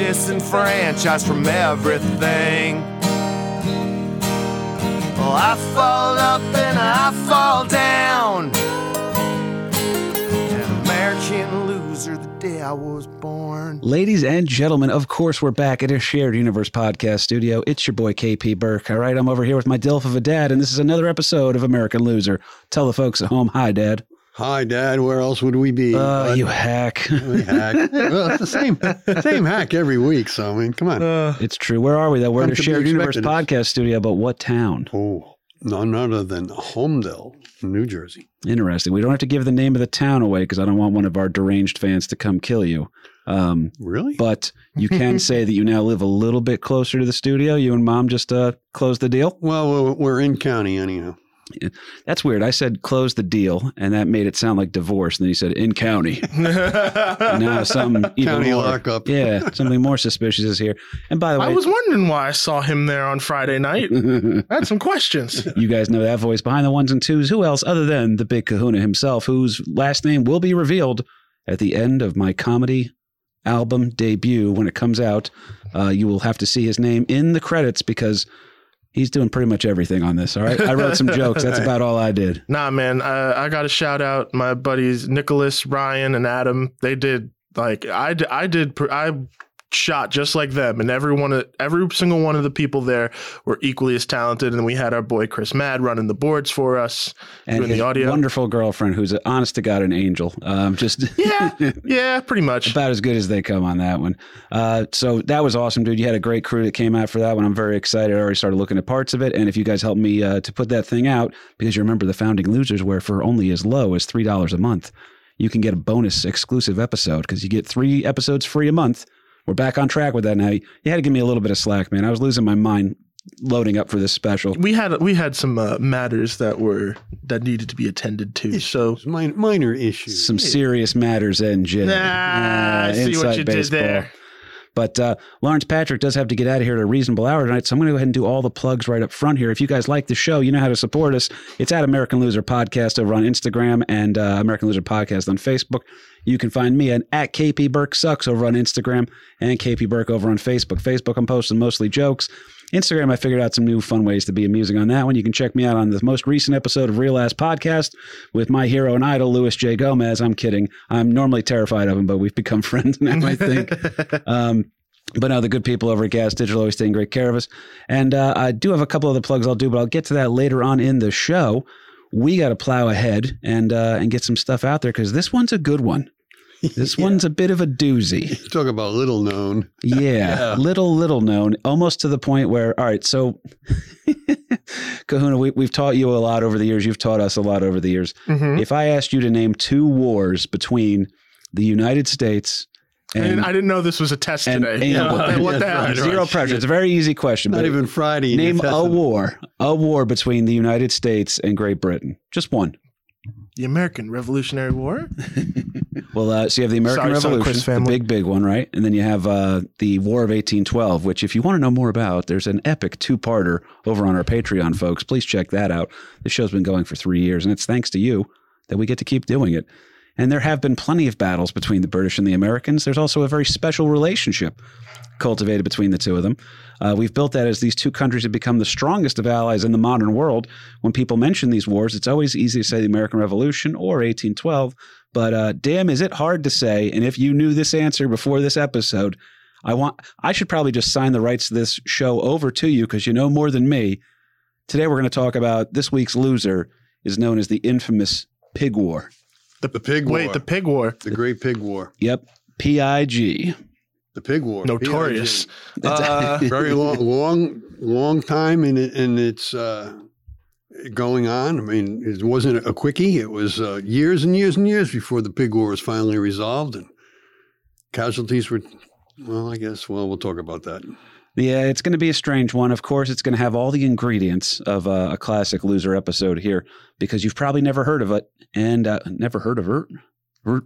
Disenfranchised from everything. Well, I fall up and I fall down. An American loser the day I was born. Ladies and gentlemen, of course, we're back at a shared universe podcast studio. It's your boy KP Burke. All right, I'm over here with my DILF of a dad, and this is another episode of American Loser. Tell the folks at home, hi, Dad. Hi, Dad. Where else would we be? Uh, you hack. we hack. well, it's the same same hack every week. So I mean, come on. Uh, it's true. Where are we, though? We're in a shared universe podcast studio, but what town? oh, none other than Holmdel, New Jersey. Interesting. We don't have to give the name of the town away because I don't want one of our deranged fans to come kill you. Um, Really? but you can say that you now live a little bit closer to the studio. You and mom just uh, closed the deal. well, we're, we're in county anyhow. That's weird. I said close the deal, and that made it sound like divorce. And then you said in county. now something even County more, lockup. Yeah, something more suspicious is here. And by the way, I was wondering why I saw him there on Friday night. I had some questions. you guys know that voice behind the ones and twos. Who else other than the big Kahuna himself, whose last name will be revealed at the end of my comedy album debut when it comes out. Uh, you will have to see his name in the credits because he's doing pretty much everything on this. All right, I wrote some jokes. That's about all I did. Nah, man, I, I got to shout out my buddies Nicholas, Ryan, and Adam. They did like I. I did. I shot just like them, and every one of every single one of the people there were equally as talented. And we had our boy Chris Mad running the boards for us, And doing the audio. wonderful girlfriend, who's honest to God an angel. Um, just yeah, yeah, pretty much. about as good as they come on that one. Uh, so that was awesome, dude. You had a great crew that came out for that one. I'm very excited. I already started looking at parts of it. And if you guys help me uh, to put that thing out, because you remember the founding losers, where for only as low as three dollars a month, you can get a bonus exclusive episode because you get three episodes free a month. We're back on track with that now. You had to give me a little bit of slack, man. I was losing my mind loading up for this special. we had we had some uh, matters that were that needed to be attended to. So It's min- minor issues. Some serious matters, NJ. Nah, Uh, I see what inside you baseball. did there. But uh, Lawrence Patrick does have to get out of here at a reasonable hour tonight, so I'm going to go ahead and do all the plugs right up front here. If you guys like the show, you know how to support us. It's at American Loser Podcast over on Instagram and uh, American Loser Podcast on Facebook. You can find me at, at KP Burke Sucks over on Instagram and KP Burke over on Facebook. Facebook, I'm posting mostly jokes. Instagram, I figured out some new fun ways to be amusing on that one. You can check me out on the most recent episode of Real Ass Podcast with my hero and idol, Luis J. Gomez. I'm kidding. I'm normally terrified of him, but we've become friends now, I think. Um, but no, the good people over at Gas Digital always taking great care of us. And uh, I do have a couple other plugs I'll do, but I'll get to that later on in the show. We got to plow ahead and uh, and get some stuff out there because this one's a good one. This one's a bit of a doozy. Talk about little known. Yeah, little, little known, almost to the point where, all right, so Kahuna, we, we've taught you a lot over the years. You've taught us a lot over the years. Mhm. If I asked you to name two wars between the United States I and, didn't, I didn't know this was a test and today. England, what the, what the hell? Zero pressure. It's a very easy question. Not but even Friday. name a war, a war between the United States and Great Britain. Just one. The American Revolutionary War. Well, uh, so you have the American Sorry, sorry, Revolution, the big, big one, right? And then you have uh, the War of 1812, which, if you want to know more about, there's an epic two parter over on our Patreon, folks. Please check that out. This show's been going for three years, and it's thanks to you that we get to keep doing it. And there have been plenty of battles between the British and the Americans. There's also a very special relationship cultivated between the two of them. Uh, we've built that as these two countries have become the strongest of allies in the modern world. When people mention these wars, it's always easy to say the American Revolution or 1812. But uh, damn, is it hard to say? And if you knew this answer before this episode, I want I should probably just sign the rights to this show over to you because you know more than me. Today we're going to talk about this week's loser is known as the infamous Pig War. The pig war. Wait, the pig war. the Great Pig War. Yep, PIG. The pig war. Notorious. PIG. Uh, Very long, long, long time in it, and it's uh, going on. I mean, it wasn't a quickie. It was uh, years and years and years before the pig war was finally resolved, and casualties were. Well, I guess. Well, we'll talk about that. Yeah, it's going to be a strange one. Of course, it's going to have all the ingredients of uh, a classic loser episode here because you've probably never heard of it and uh, never heard of it. You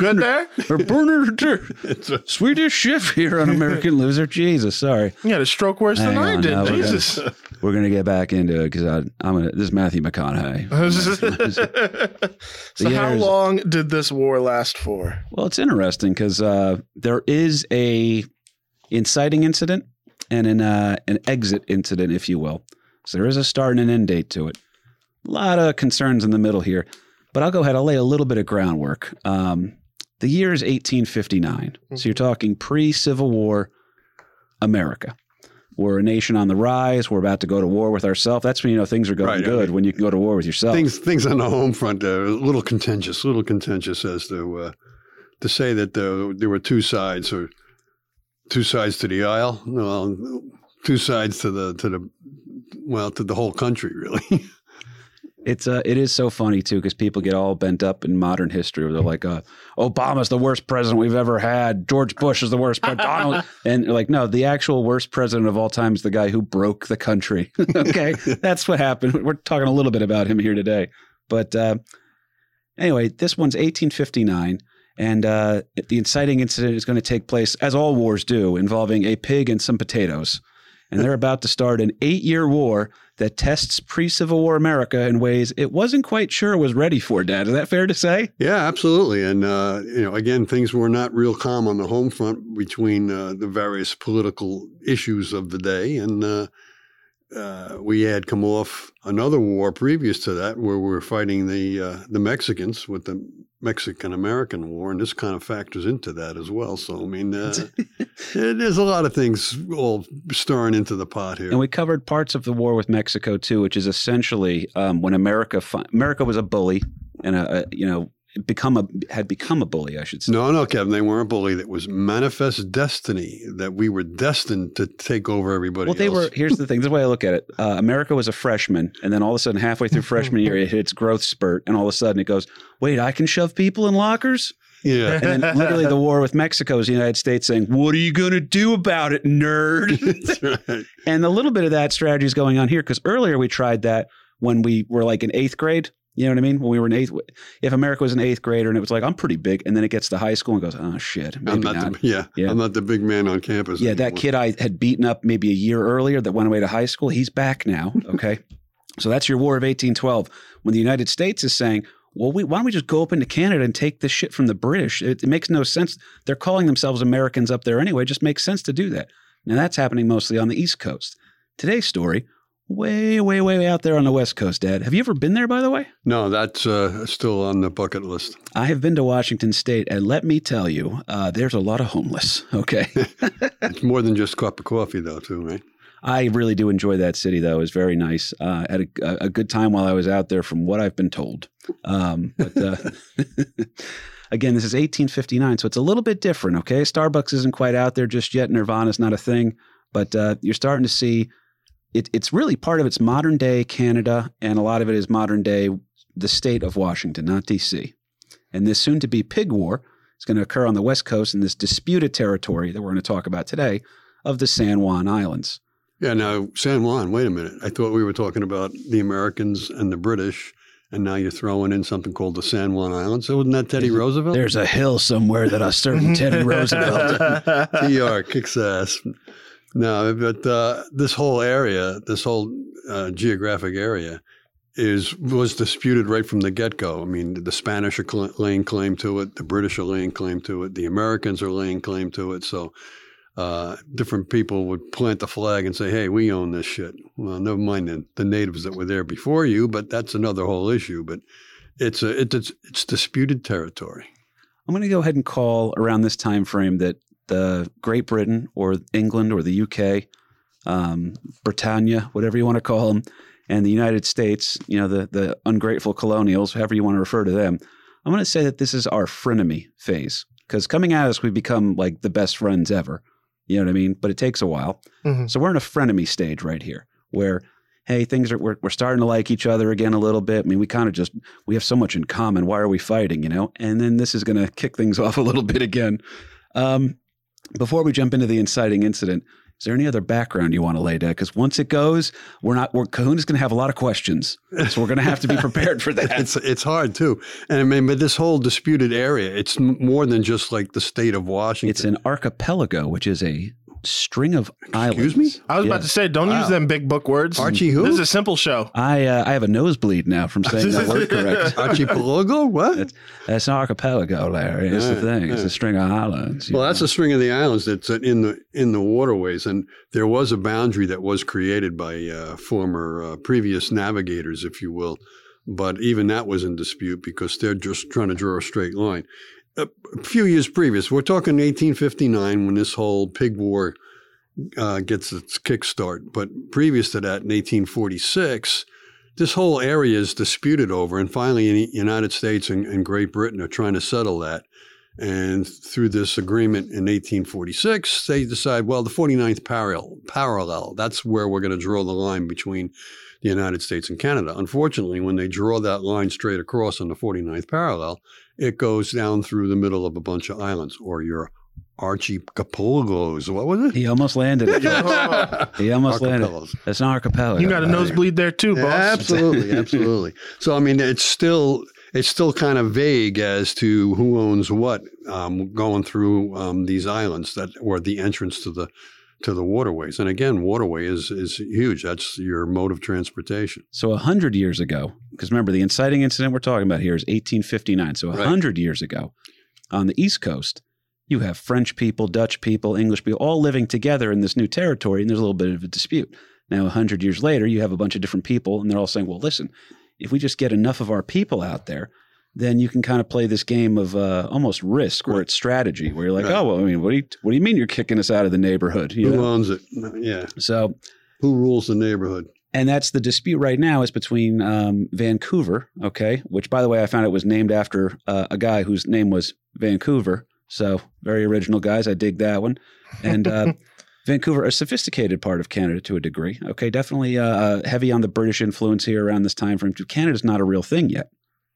good there? It's a- Swedish chef here on American Loser. Jesus, sorry. You had a stroke worse than Hang I on, did. we're gonna- Jesus. We're gonna get back into it because I'm gonna. This is Matthew McConaughey. so how heirs- long did this war last for? Well, it's interesting because uh, there is a inciting incident and an uh, an exit incident, if you will. So there is a start and an end date to it. A lot of concerns in the middle here, but I'll go ahead. I'll lay a little bit of groundwork. Um, the year is 1859, so you're talking pre-Civil War America. We're a nation on the rise. We're about to go to war with ourselves. That's when you know things are going Right, I good. mean, when you can go to war with yourself. things things on the home front are a little contentious, a little contentious as to uh, to say that there, there were two sides or two sides to the aisle. Well, two sides to the to the well to the whole country, really. It's uh, it is so funny too because people get all bent up in modern history. Where they're like, uh, "Obama's the worst president we've ever had. George Bush is the worst, but Donald." and they're like, no, the actual worst president of all time is the guy who broke the country. okay, that's what happened. We're talking a little bit about him here today, but uh, anyway, this one's 1859, and uh, the inciting incident is going to take place, as all wars do, involving a pig and some potatoes. And they're about to start an eight year war that tests pre Civil War America in ways it wasn't quite sure was ready for, Dad. Is that fair to say? Yeah, absolutely. And, uh, you know, again, things were not real calm on the home front between uh, the various political issues of the day. And uh, uh, we had come off another war previous to that where we were fighting the, uh, the Mexicans with the Mexican American War. And this kind of factors into that as well. So, I mean, uh, there's a lot of things all stirring into the pot here. And we covered parts of the war with Mexico too, which is essentially um, when America fi- America was a bully and a, a you know become a had become a bully, I should say. No, no, Kevin, they weren't a bully. It was manifest destiny that we were destined to take over everybody Well, they else. were. Here's the thing. This is the way I look at it. Uh, America was a freshman, and then all of a sudden, halfway through freshman year, it hit its growth spurt, and all of a sudden, it goes, "Wait, I can shove people in lockers." Yeah. And then, literally, the war with Mexico is the United States saying, "What are you going to do about it, nerd?" Right. and a little bit of that strategy is going on here because earlier we tried that when we were like in eighth grade. You know what I mean? When we were in eighth, if America was an eighth grader and it was like, I'm pretty big, and then it gets to high school and goes, oh shit, maybe I'm not, not. The, yeah, Yeah. I'm not the big man on campus. Yeah, that kid I had beaten up maybe a year earlier that went away to high school, he's back now. Okay. so that's your War of 1812. When the United States is saying, well, we, why don't we just go up into Canada and take this shit from the British? It, it makes no sense. They're calling themselves Americans up there anyway. It just makes sense to do that. Now, that's happening mostly on the East Coast. Today's story, way, way, way, way out there on the West Coast, Dad. Have you ever been there, by the way? No, that's uh, still on the bucket list. I have been to Washington State, and let me tell you, uh, there's a lot of homeless. Okay. It's more than just a cup of coffee, though, too, right? I really do enjoy that city, though. It was very nice. Uh, had a, a good time while I was out there, from what I've been told. Um, but uh, again, this is 1859, so it's a little bit different. Okay, Starbucks isn't quite out there just yet. Nirvana's not a thing, but uh, you're starting to see it. It's really part of its modern day Canada, and a lot of it is modern day the state of Washington, not D.C. And this soon-to-be pig war is going to occur on the West Coast in this disputed territory that we're going to talk about today of the San Juan Islands. Yeah, now, San Juan, wait a minute. I thought we were talking about the Americans and the British, and now you're throwing in something called the San Juan Islands. So wasn't that Teddy Roosevelt? There's a hill somewhere that a certain Teddy Roosevelt. TR kicks ass. No, but uh, this whole area, this whole uh, geographic area, is was disputed right from the get go. I mean, the Spanish are cl- laying claim to it, the British are laying claim to it, the Americans are laying claim to it. So. Uh, different people would plant the flag and say, "Hey, we own this shit." Well, never mind the, the natives that were there before you, but that's another whole issue. But it's a it's it's, it's disputed territory. I'm going to go ahead and call around this time frame that the Great Britain or England or the UK, um, Britannia, whatever you want to call them, and the United States, you know, the the ungrateful colonials, however you want to refer to them. I'm going to say that this is our frenemy phase because coming at us, we've become like the best friends ever. You know what I mean? But it takes a while. Mhm. So we're in a frenemy stage right here where, hey, things are, we're, we're starting to like each other again a little bit. I mean, we kind of just, we have so much in common. Why are we fighting, you know? And then this is going to kick things off a little bit again. Um, before we jump into the inciting incident, is there any other background you want to lay down? Because once it goes, we're not. We're Kahuna's going to have a lot of questions, so we're going to have to be prepared for that. It's it's hard too, and I mean, but this whole disputed area, it's more than just like the state of Washington. It's an archipelago, which is a string of islands. Excuse me? I was Yeah. about to say, don't use them big book words. Archie who? This is a simple show. I uh, I have a nosebleed now from saying that word correct. archipelago. What? It's, that's an archipelago, Larry. It's the Yeah, thing. It's a string of islands. you Well, that's a string of the islands that's in the in the waterways, and there was a boundary that was created by uh, former uh, previous navigators, if you will. But even that was in dispute because they're just trying to draw a straight line. A, few years previous, we're talking 1859 when this whole pig war uh, gets its kickstart. But previous to that, in 1846, this whole area is disputed over, and finally, the United States and, and Great Britain are trying to settle that. And through this agreement in 1846, they decide, well, the 49th parallel, parallel that's where we're going to draw the line between the United States and Canada. Unfortunately, when they draw that line straight across on the 49th parallel, it goes down through the middle of a bunch of islands, or your archipelagos. What was it? he almost landed it. he almost landed. That's an archipelago. You got a nosebleed there too, Yeah, boss. absolutely, absolutely. So I mean, it's still it's still kind of vague as to who owns what um, going through um, these islands that or the entrance to the to the waterways. And again, waterway is is huge. That's your mode of transportation. So a hundred years ago, because remember the inciting incident we're talking about here is 1859. So a Right. hundred years ago, on the East Coast, you have French people, Dutch people, English people, all living together in this new territory, and there's a little bit of a dispute. Now, a hundred years later, you have a bunch of different people, and they're all saying, "Well, listen, if we just get enough of our people out there." Then you can kind of play this game of uh, almost risk, where it's strategy, where you're like, Right. "Oh, well, I mean, what do you what do you mean you're kicking us out of the neighborhood?" You Who know? owns it? Yeah, So who rules the neighborhood? and that's the dispute right now is between um, Vancouver, okay, which by the way I found it was named after uh, a guy whose name was Vancouver. So very original guys. I dig that one. And uh, Vancouver, a sophisticated part of Canada to a degree. Okay, definitely uh, heavy on the British influence here around this time frame. Canada's not a real thing yet,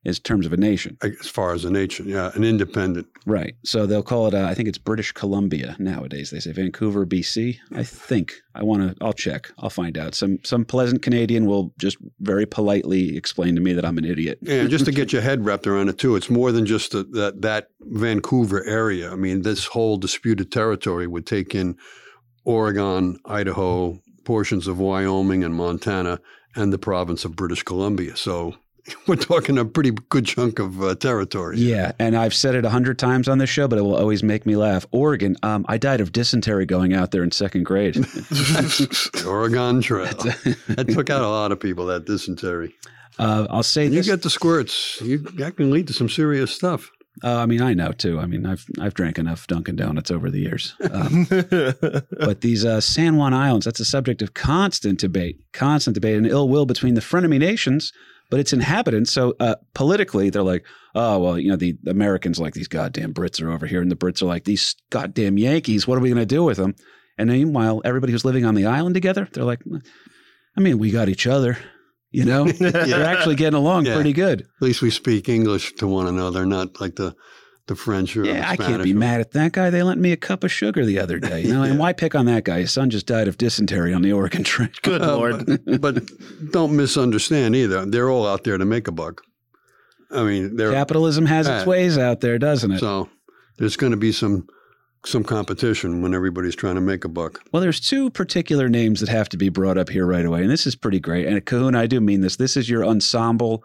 in terms of a nation. As far as a nation, yeah, an independent. Right. So they'll call it. Uh, I think it's British Columbia nowadays. They say Vancouver, BC. I think. I want to. I'll check. I'll find out. Some some pleasant Canadian will just very politely explain to me that I'm an idiot. Yeah, just to get your head wrapped around it too. It's more than just the, that that Vancouver area. I mean, this whole disputed territory would take in Oregon, Idaho, portions of Wyoming and Montana, and the province of British Columbia. So we're talking a pretty good chunk of uh, territory. Yeah, and I've said it a hundred times on this show, but it will always make me laugh. Oregon. Um, I died of dysentery going out there in second grade. The Oregon Trail. that took out a lot of people. That dysentery. uh, I'll say And you this. get the squirts. You that can lead to some serious stuff. uh, I mean, I know too. I mean, I've I've drank enough Dunkin' Donuts over the years. Um, but these uh, San Juan Islands, that's a subject of constant debate, constant debate and ill will between the frenemy nations, but its inhabitants. So uh, politically, they're like, oh, well, you know, the Americans like these goddamn Brits are over here, and the Brits are like these goddamn Yankees. What are we going to do with them? And meanwhile, everybody who's living on the island together, they're like, I mean, we got each other. You know, they're actually getting along Yeah. pretty good. At least we speak English to one another, not like the the French or Yeah, the I can't be Spanish. mad at that guy. They lent me a cup of sugar the other day. You know, and why pick on that guy? His son just died of dysentery on the Oregon Trail. Good Uh, lord. but, but don't misunderstand either. They're all out there to make a buck. I mean, they're Capitalism has its ways out there, doesn't it? so there's going to be some some competition when everybody's trying to make a buck. Well, there's two particular names that have to be brought up here right away, and this is pretty great. And Kahuna, I do mean this. This is your ensemble,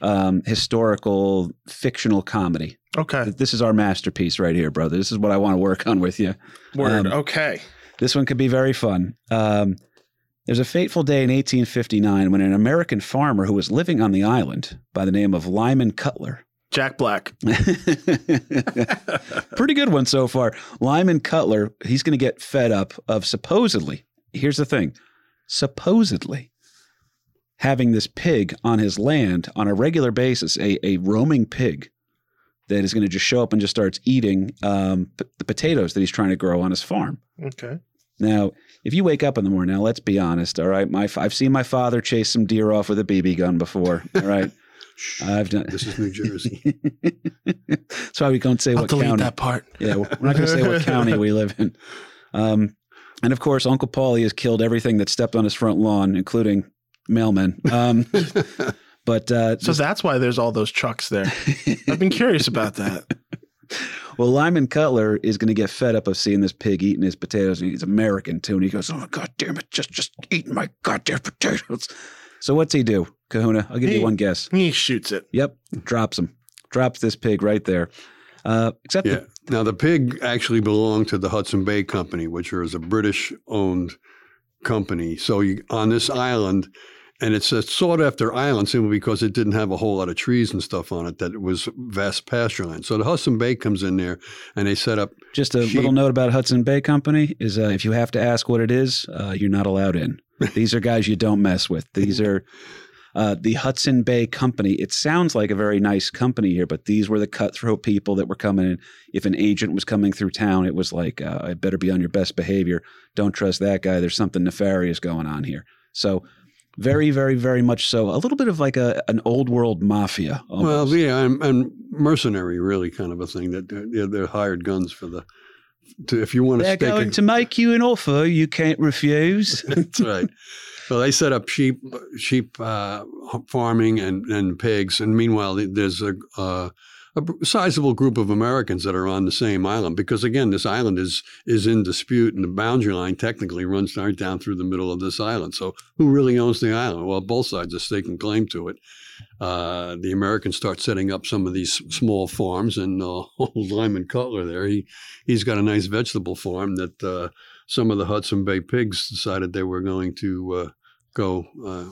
um, historical, fictional comedy. Okay. This is our masterpiece right here, brother. This is what I want to work on with you. Word. Um, okay. This one could be very fun. Um, there's a fateful day in 1859 when an American farmer who was living on the island by the name of Lyman Cutler Jack Black. Pretty good one so far. Lyman Cutler, he's going to get fed up of supposedly, here's the thing, supposedly having this pig on his land on a regular basis, a, a roaming pig that is going to just show up and just starts eating um, p- the potatoes that he's trying to grow on his farm. Okay. Now, if you wake up in the morning, now let's be honest, all right? My, I've seen my father chase some deer off with a BB gun before, all right? I've done. This is New Jersey. That's why we don't say I'll what delete county. that part. Yeah, we're not going to say what county we live in. Um, and of course, Uncle Paulie has killed everything that stepped on his front lawn, including mailmen. Um, but uh, So that's why there's all those trucks there. I've been curious about that. well, Lyman Cutler is going to get fed up of seeing this pig eating his potatoes. And he's American too, and he goes, "Oh God damn it, just just eating my goddamn potatoes." So what's he do, Kahuna? I'll give He- you one guess. He shoots it. Yep, drops him, drops this pig right there. Uh, except Yeah. the- Now the pig actually belonged to the Hudson Bay Company, which is a British-owned company. So you, on this island, and it's a sought after island simply because it didn't have a whole lot of trees and stuff on it. That it was vast pasture land. So the Hudson Bay comes in there, and they set up. Just a Sheep. little note about Hudson Bay Company is uh, if you have to ask what it is, uh, you're not allowed in. These are guys you don't mess with. These are uh, the Hudson Bay Company. It sounds like a very nice company here, but these were the cutthroat people that were coming in. If an agent was coming through town, it was like, uh, I better be on your best behavior. Don't trust that guy. There's something nefarious going on here. So, very, very, very much so. A little bit of like a an old world mafia. Well, yeah, and, and mercenary, really, kind of a thing. That they're, they're hired guns for the. To, if you want to they're stake a- going to make you an offer you can't refuse. That's right. So they set up sheep, sheep uh, farming and, and pigs, and meanwhile, there's a, uh, a sizable group of Americans that are on the same island because, again, this island is is in dispute, and the boundary line technically runs right down through the middle of this island. So, who really owns the island? Well, both sides are staking claim to it. Uh, the Americans start setting up some of these small farms, and uh, old Lyman Cutler there, he he's got a nice vegetable farm that uh, some of the Hudson Bay pigs decided they were going to uh, go uh,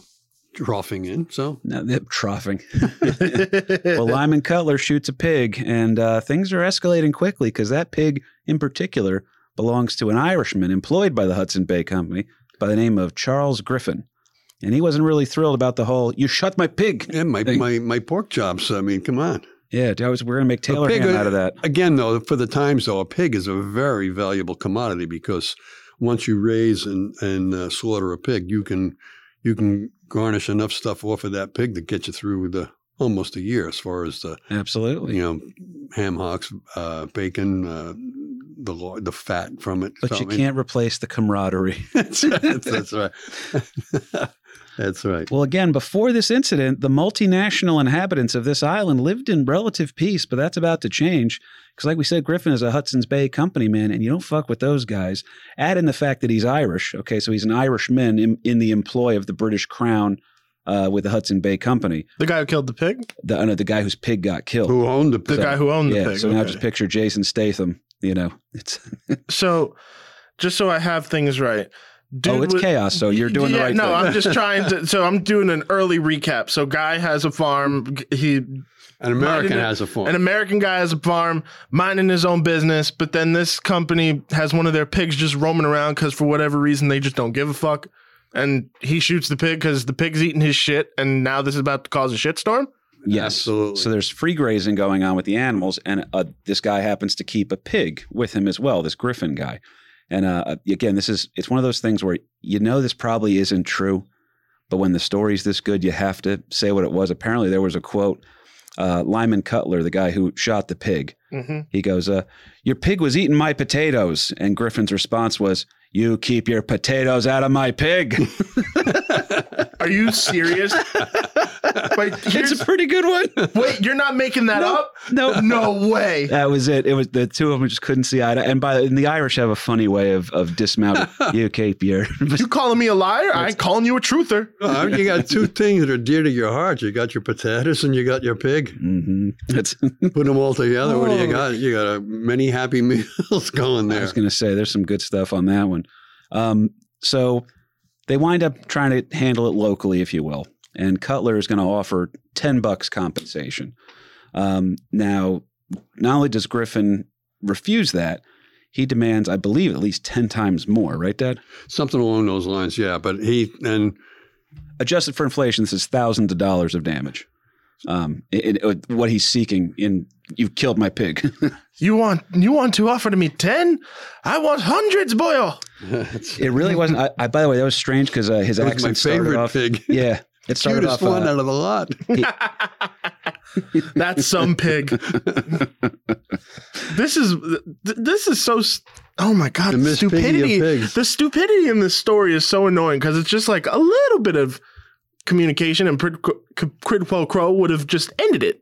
troughing in. So No, troughing. well, Lyman Cutler shoots a pig, and uh, things are escalating quickly because that pig, in particular, belongs to an Irishman employed by the Hudson Bay Company by the name of Charles Griffin. And he wasn't really thrilled about the whole "you shot my pig." yeah, my Thing. my my pork chops. I mean, come on. Yeah, I was, we're going to make Taylor pig, ham out of that. Again, though, for the times, though, a pig is a very valuable commodity because once you raise and and uh, slaughter a pig, you can you can garnish enough stuff off of that pig to get you through the almost a year as far as the Absolutely. you know ham hocks, uh, bacon, uh, the the fat from it. But you I mean, can't replace the camaraderie. that's. That's right. that's right. Well, again, before this incident, the multinational inhabitants of this island lived in relative peace, but that's about to change. Because, like we said, Griffin is a Hudson's Bay company man, and you don't fuck with those guys. Add in the fact that he's Irish. Okay, so he's an Irishman in, in the employ of the British Crown uh, with the Hudson Bay Company. The guy who killed the pig? The, uh, no, the guy whose pig got killed. Who owned the pig. The pig? guy who owned the pig. so now just picture Jason Statham. You know, it's So, just so I have things right. Dude oh, it's wa- chaos. So you're doing yeah, the right no, thing. No, I'm just trying to. So I'm doing an early recap. So guy has a farm. He An American has a farm. an American guy has a farm, minding his own business. But then this company has one of their pigs just roaming around because for whatever reason they just don't give a fuck. And he shoots the pig because the pig's eating his shit. And now this is about to cause a shitstorm. Yes. Absolutely. So there's free grazing going on with the animals, and uh, this guy happens to keep a pig with him as well. This Griffin guy, and uh, again, this is it's one of those things where you know this probably isn't true, but when the story's this good, you have to say what it was. Apparently, there was a quote. Uh, Lyman Cutler, the guy who shot the pig, Mm-hmm. he goes, uh, "Your pig was eating my potatoes," and Griffin's response was, "You keep your potatoes out of my pig." Are you serious? Wait, it's a pretty good one. wait, you're not making that up? No, No way. That was it. It was the two of them just couldn't see eye to. And by and the Irish have a funny way of of dismounting. you keep your. You calling me a liar? I ain't calling you a truther. Well, you got two things that are dear to your heart. You got your potatoes and you got your pig. hmm It's. Put them all together. What do you Oh. got? You got a, many happy meals going there. I was going to say there's some good stuff on that one. Um, so they wind up trying to handle it locally, if you will. And Cutler is going to offer ten bucks compensation. Um, now, not only does Griffin refuse that, he demands, I believe, at least ten times more. Right, Dad? Something along those lines. Yeah, but he and adjusted for inflation, this is thousands of dollars of damage. Um, it, it- what he's seeking in you've killed my pig. You want you want to offer to me ten? I want hundreds, boyo. it's, it really wasn't. I, I by the way, that was strange because uh, his that was my accent started favorite off. pig. Yeah, It started Cutest off. one uh, out of the lot. That's some pig. this is this is so. Oh my god, The the Miss Piggy of stupidity! The stupidity in this story is so annoying because it's just like a little bit of communication, and Quid Quid Pro Quo would have just ended it.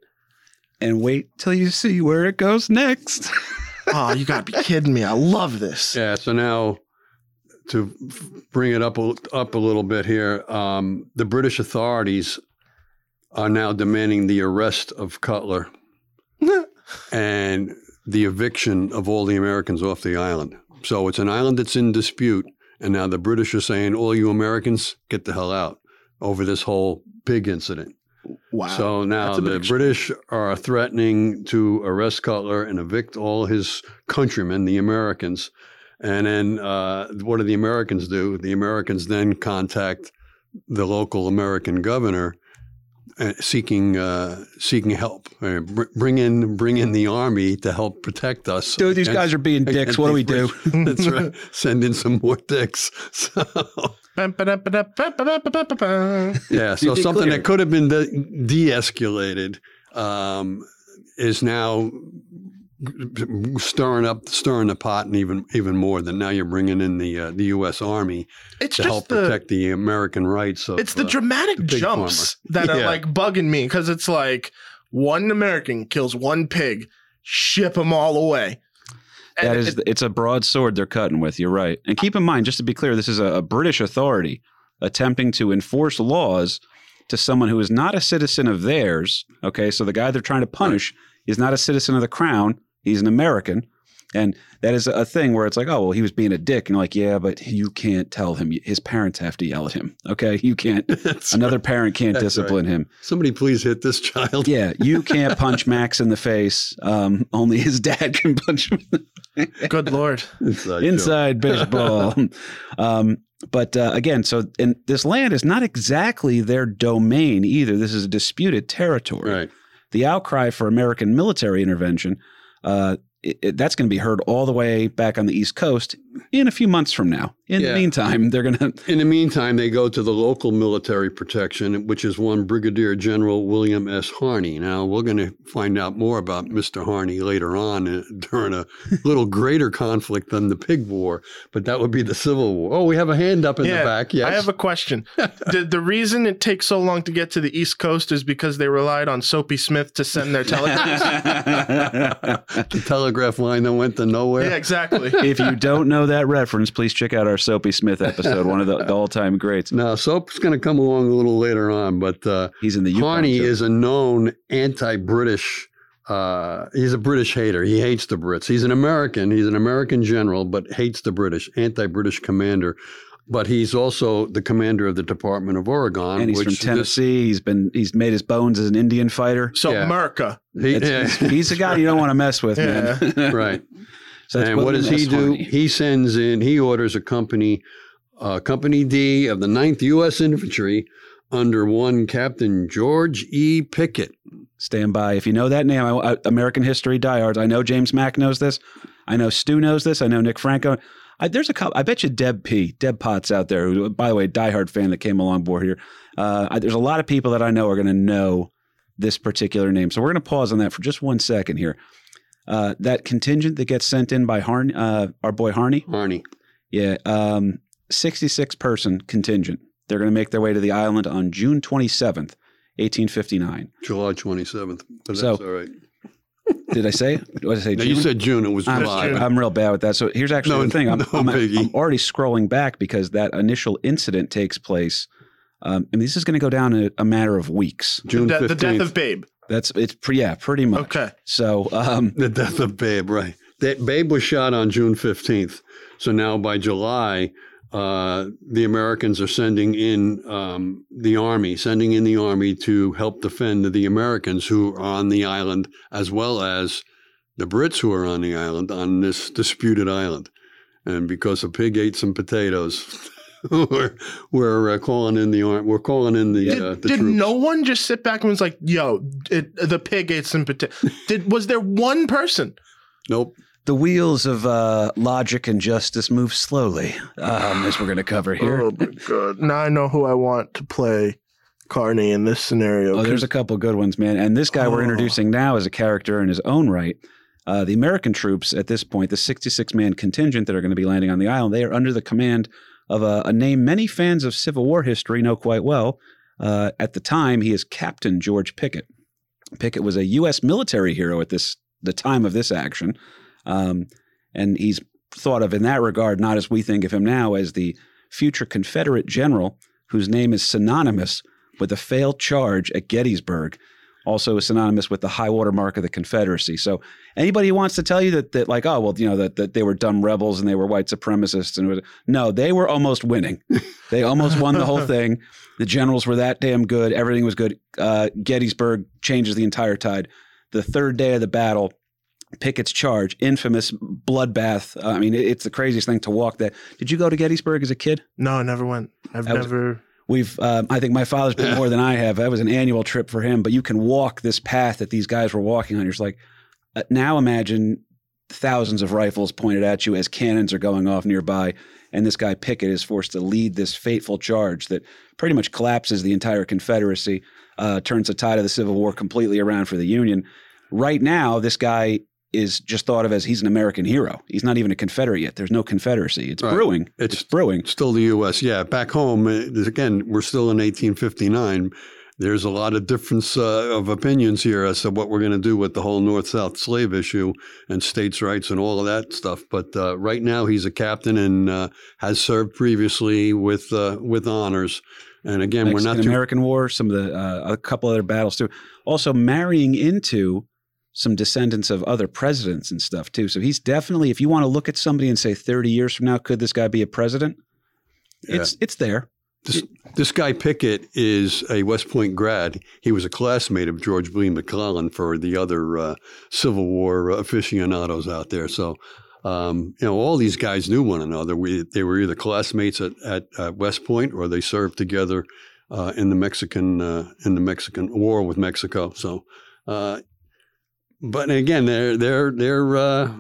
and wait till you see where it goes next. Oh, you gotta be kidding me! I love this. Yeah. So now, to bring it up a, up a little bit here, um, the British authorities are now demanding the arrest of Cutler and the eviction of all the Americans off the island. So it's an island that's in dispute, and now the British are saying, "All you Americans, get the hell out." Over this whole pig incident. Wow. So now the British are threatening to arrest Cutler and evict all his countrymen, the Americans. And then uh, what do the Americans do? The Americans then contact the local American governor uh, seeking uh, seeking help. Uh, br- bring in bring in the army to help protect us. Dude, these guys are being dicks. What do we do? That's right. Send in some more dicks. So. Yeah, so something clear. that could have been de- de-escalated um, is now stirring up, stirring the pot, and even even more than now you're bringing in the uh, the U.S. Army It's to just help the protect the American rights of. it's the uh, dramatic the pig jumps that are like bugging me because it's like one American kills one pig, ship them all away. That is, it- it's a broadsword they're cutting with. You're right. And keep in mind, just to be clear, this is a, a British authority attempting to enforce laws to someone who is not a citizen of theirs. Okay, so the guy they're trying to punish is not a citizen of the crown. He's an American. And that is a thing where it's like, oh, well, he was being a dick. And like, yeah, but you can't tell him. His parents have to yell at him. Okay. You can't, That's another right. parent can't That's discipline him. Somebody please hit this child. Yeah. You can't punch Max in the face. Um, only his dad can punch him good lord. Inside inside baseball. um, but uh, again, so and this land is not exactly their domain either. This is a disputed territory. Right. The outcry for American military intervention, uh, it, it- that's going to be heard all the way back on the East Coast in a few months from now. In Yeah. the meantime, they're going to. In the meantime, they go to the local military protection, which is one Brigadier General William S. Harney. Now, we're going to find out more about Mr. Harney later on uh, during a little greater conflict than the Pig War, but that would be the Civil War. Oh, we have a hand up in the back. Yes. I have a question. the, the reason it takes so long to get to the East Coast is because they relied on Soapy Smith to send their telegrams. the telegraph line that went to nowhere. yeah, exactly. if you don't know that reference, please check out our Soapy Smith episode, one of the, the all-time greats. Now, Soap's going to come along a little later on, but uh, He's in the Yukon. Harney too. is a known anti-British. Uh, he's a British hater. He hates the Brits. He's an American. He's an American general, but hates the British. Anti-British commander. But he's also the commander of the Department of Oregon, and he's which from this- Tennessee. He's been he's made his bones as an Indian fighter. So Yeah. America. he- It's- he's, he's a guy you don't want to mess with, man. right. So and what does he do? He sends in. He orders a company, uh, Company D of the 9th U.S. Infantry, under one Captain George E. Pickett. Stand by. If you know that name, I, I- American history diehards. I know James Mack knows this. I know Stu knows this. I know Nick Franco. I, there's a couple. I bet you Deb P. Deb Potts out there. Who, by the way, diehard fan that came along board here. Uh, I, there's a lot of people that I know are going to know this particular name. So we're going to pause on that for just one second here. Uh, that contingent that gets sent in by Harney, uh, our boy Harney. Harney. Yeah, um, 66 person contingent. They're going to make their way to the island on June 27th, 1859. July 27th. But So- that's all right. Did I say? What did I say? No, you said June. It was I'm, July. June. I'm real bad with that. So here's actually No, the thing. I'm, no I'm, biggie. I'm already scrolling back because that initial incident takes place. Um, and this is going to go down in a matter of weeks. June the, 15th. the death of Babe. That's it's pre, yeah, pretty much. Okay. So um, The death of Babe, right. That Babe was shot on June 15th. So now by July, uh, the Americans are sending in um, the army, sending in the army to help defend the Americans who are on the island, as well as the Brits who are on the island, on this disputed island. And because a pig ate some potatoes, we're, we're uh, calling in the army. We're calling in the, Did, uh, the did troops. no one just sit back and was like, "Yo, it, the pig ate some potato"? did was there one person? Nope. the wheels of uh, logic and justice move slowly, um, as we're going to cover here. Oh my god! Now I know who I want to play Carney in this scenario. Oh, there's a couple good ones, man. And this guy we're Oh. introducing now is a character in his own right. Uh, the American troops at this point, the 66 man contingent that are going to be landing on the island, they are under the command of a, a name many fans of Civil War history know quite well. Uh, at the time, he is Captain George Pickett. Pickett was a U.S. military hero at this the time of this action, um, and he's thought of in that regard not as we think of him now as the future Confederate general whose name is synonymous with a failed charge at Gettysburg, also synonymous with the high water mark of the Confederacy. So anybody who wants to tell you that that like oh well you know that, that they were dumb rebels and they were white supremacists and it was, no they were almost winning. they almost won the whole thing. The generals were that damn good. Everything was good. Uh, Gettysburg changes the entire tide. The third day of the battle, Pickett's charge, infamous bloodbath. Uh, I mean, it- it's the craziest thing to walk that. Did you go to Gettysburg as a kid? no, I never went. I've was- never. We've, um, I think my father's been more than I have. That was an annual trip for him. But you can walk this path that these guys were walking on. You're just like, uh, now imagine thousands of rifles pointed at you as cannons are going off nearby, and this guy Pickett is forced to lead this fateful charge that pretty much collapses the entire Confederacy, uh, turns the tide of the Civil War completely around for the Union. Right now, this guy is just thought of as he's an American hero. He's not even a Confederate yet. There's no Confederacy. It's Right. brewing. It's- it's brewing. Still the U.S. Yeah, back home, uh, again, we're still in 1859. There's a lot of difference uh, of opinions here as to what we're going to do with the whole North-South slave issue and states' rights and all of that stuff. But uh, right now, he's a captain and uh, has served previously with uh, with honors. And again, we're not Mexican too, American War, some of the uh, a couple other battles too. Also marrying into some descendants of other presidents and stuff too. So he's definitely, if you want to look at somebody and say, thirty years from now, could this guy be a president? It's it's there. This, this guy Pickett is a West Point grad. He was a classmate of George B. McClellan for the other uh, Civil War aficionados out there. So, um, you know, all these guys knew one another. We, they were either classmates at, at, at West Point or they served together uh, in the Mexican uh, in the Mexican War with Mexico. So, uh, but again, they're they're they're uh,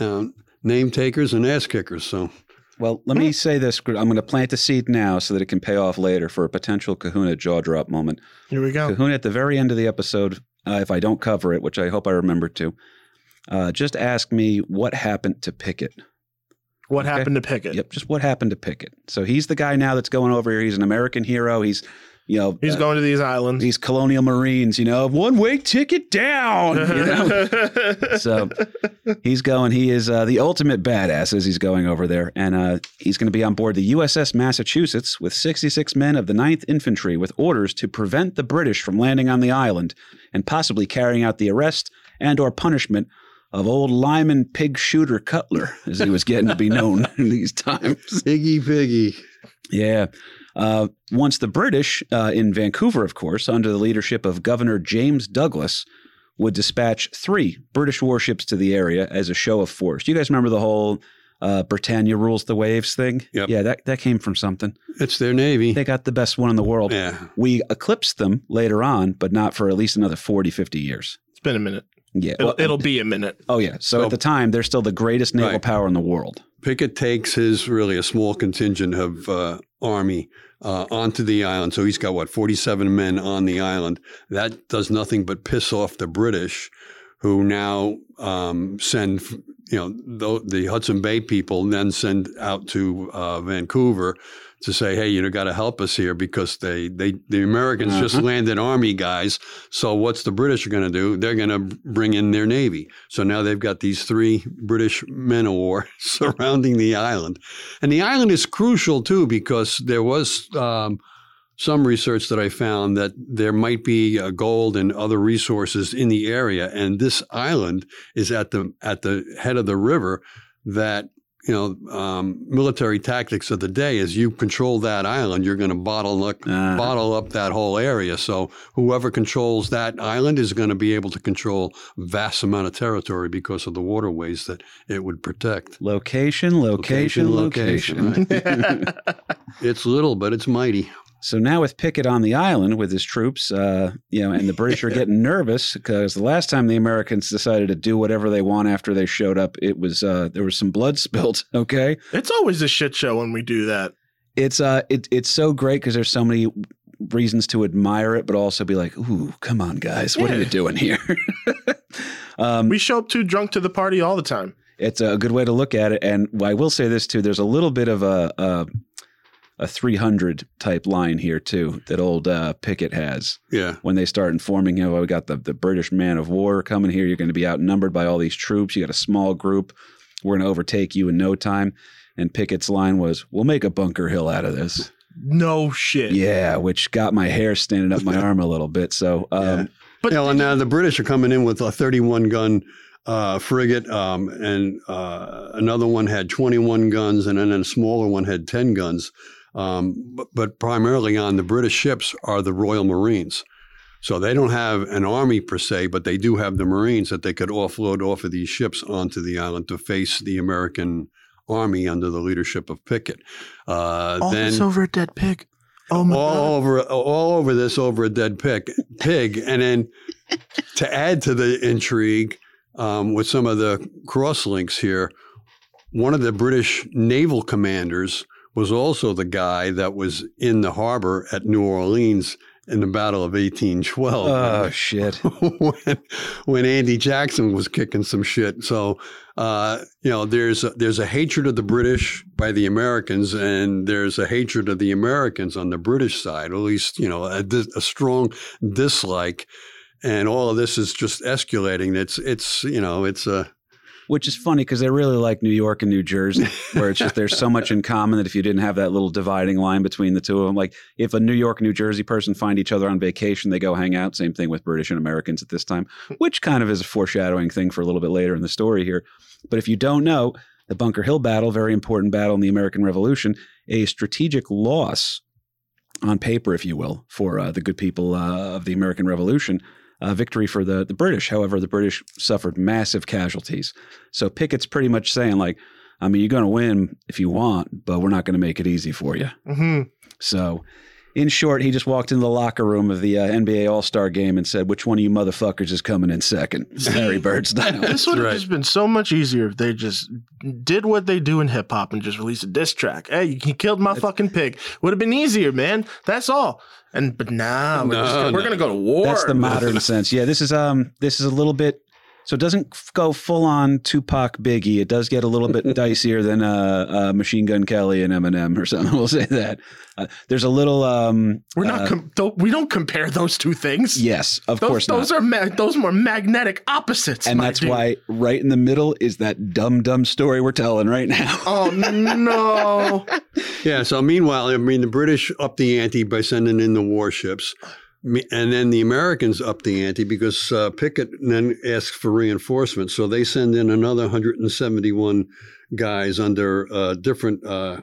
uh, name takers and ass kickers. So. Well, let me say this. I'm going to plant the seed now so that it can pay off later for a potential Kahuna jaw drop moment. Here we go. Kahuna at the very end of the episode, uh, if I don't cover it, which I hope I remember to, uh, just ask me what happened to Pickett. What Okay. happened to Pickett? Yep, just what happened to Pickett. So he's the guy now that's going over here. He's an American hero. He's, you know, He's uh, going to these islands. these colonial marines. You know, one way ticket down. You know? so he's going. He is uh, the ultimate badass as he's going over there, and uh, he's going to be on board the USS Massachusetts with 66 men of the 9th Infantry with orders to prevent the British from landing on the island and possibly carrying out the arrest and or punishment of old Lyman Pig Shooter Cutler, as he was getting to be known in these times. Iggy Piggy. Yeah. Uh, once the British, uh, in Vancouver, of course, under the leadership of Governor James Douglas, would dispatch three British warships to the area as a show of force. Do you guys remember the whole uh, Britannia rules the waves thing? Yep. Yeah, that, that came from something. It's their Navy. They got the best one in the world. Yeah. We eclipsed them later on, but not for at least another 40, 50 years. it's been a minute. Yeah. It'll, Well, it'll be a minute. oh, yeah. So, So- at the time, they're still the greatest naval Right. power in the world. Pickett takes his really a small contingent of uh, army uh, onto the island. So he's got what forty seven men on the island. That does nothing but piss off the British, who now um, send you know the, the Hudson Bay people then send out to uh, Vancouver to say, hey, you know got to help us here because they they the Americans just Uh-huh. landed army guys. So what's the British going to do? They're going to bring in their navy. So now they've got these three British men of war surrounding the island, and the island is crucial too because there was. Um, some research that I found that there might be uh, gold and other resources in the area, and this island is at the at the head of the river. That you know, um, military tactics of the day is you control that island, you're going to bottle up, Uh, bottle up that whole area. So whoever controls that island is going to be able to control vast amount of territory because of the waterways that it would protect. location, location, Location, location. It's little, but it's mighty. So now with Pickett on the island with his troops, uh, you know, and the British are getting nervous because the last time the Americans decided to do whatever they want after they showed up, it was uh, there was some blood spilled. Okay, It's always a shit show when we do that. it's uh, it, it's so great because there's so many reasons to admire it, but also be like, "Ooh, come on, guys, what are you doing here?" um, we show up too drunk to the party all the time. it's a good way to look at it. And I will say this too: there's a little bit of a a, a 300 type line here too that old uh, Pickett has Yeah. when they start informing him. Oh, we got the the British man of war coming here. You're going to be outnumbered by all these troops. You got a small group. We're going to overtake you in no time. And Pickett's line was, "We'll make a Bunker Hill out of this." No shit. Yeah, which got my hair standing up my arm a little bit. So, um, Yeah. But yeah, well, now the British are coming in with a 31 gun uh, frigate, um, and uh, another one had 21 guns, and then a smaller one had 10 guns. Um, but, but primarily on the British ships are the Royal Marines. So they don't have an army per se, but they do have the Marines that they could offload off of these ships onto the island to face the American army under the leadership of Pickett. Uh, all then this over a dead pig. Oh my god. all over all over this over a dead pig pig and then to add to the intrigue um, with some of the cross links here one of the british naval commanders was also the guy that was in the harbor at new orleans in the battle of 1812 oh shit! when, when Andy Jackson was kicking some shit. So, uh, you know, there's a, there's a hatred of the British by the Americans, and there's a hatred of the Americans on the British side. At least, you know, a, a strong dislike, and all of this is just escalating. It's it's you know, it's a Which is funny because they really like New York and New Jersey, where it's just there's so much in common that if you didn't have that little dividing line between the two of them, like if a New York New Jersey person find each other on vacation, they go hang out. Same thing with British and Americans at this time, which kind of is a foreshadowing thing for a little bit later in the story here. But if you don't know, the Bunker Hill battle, very important battle in the American Revolution, a strategic loss on paper, if you will, for uh, the good people uh, of the American Revolution. Uh, victory for the, the British. However, the British suffered massive casualties. So Pickett's pretty much saying, like, I mean, you're going to win if you want, but we're not going to make it easy for you. hmm So, in short, he just walked into the locker room of the uh, NBA All Star game and said, "Which one of you motherfuckers is coming in second? Larry Bird style. This would have Right. just been so much easier if they just did what they do in hip hop and just released a diss track. Hey, you you killed my fucking pig. Would have been easier, man. That's all. And but nah, we're, No, just we're no. gonna go to war. That's the modern sense. Yeah, this is um, this is a little bit. So it doesn't f- go full on Tupac Biggie. It does get a little bit dicier than uh, uh, Machine Gun Kelly and Eminem or something. We'll say that. Uh, there's a little um, We're not. uh, com- don't, we don't compare those two things. yes, of those, course not. those are ma- those more magnetic opposites. and my that's dude. why right in the middle is that dumb dumb story we're telling right now Oh no! Yeah. So meanwhile, I mean, the British up the ante by sending in the warships, Me- and then the Americans up the ante because uh, Pickett then asked for reinforcements. So they send in another 171 guys under uh, different uh,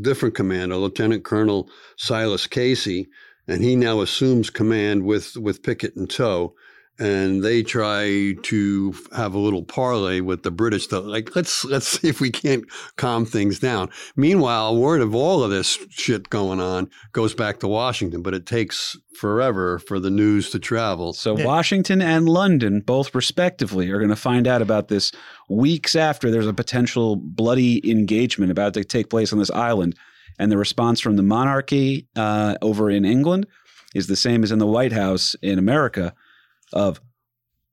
different commander, Lieutenant Colonel Silas Casey, and he now assumes command with with Pickett in tow. And they try to have a little parley with the British to like let's let's see if we can't calm things down. Meanwhile, word of all of this shit going on goes back to Washington, but it takes forever for the news to travel. so Yeah. washington and london both respectively are going to find out about this weeks after there's a potential bloody engagement about to take place on this island and the response from the monarchy uh, over in england is the same as in the white house in america of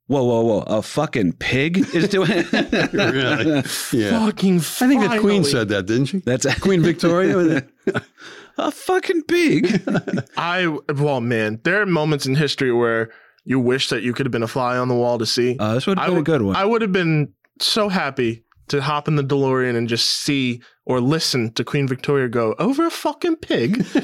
whoa whoa whoa a fucking pig is doing it Really? Yeah. Fucking. I think the Queen said that, didn't she? that's Queen Victoria? a fucking pig I well, man, there are moments in history where you wish that you could have been a fly on the wall to see. uh, this would have been a good one I would have been so happy to hop in the DeLorean and just see or listen to Queen Victoria go over a fucking pig.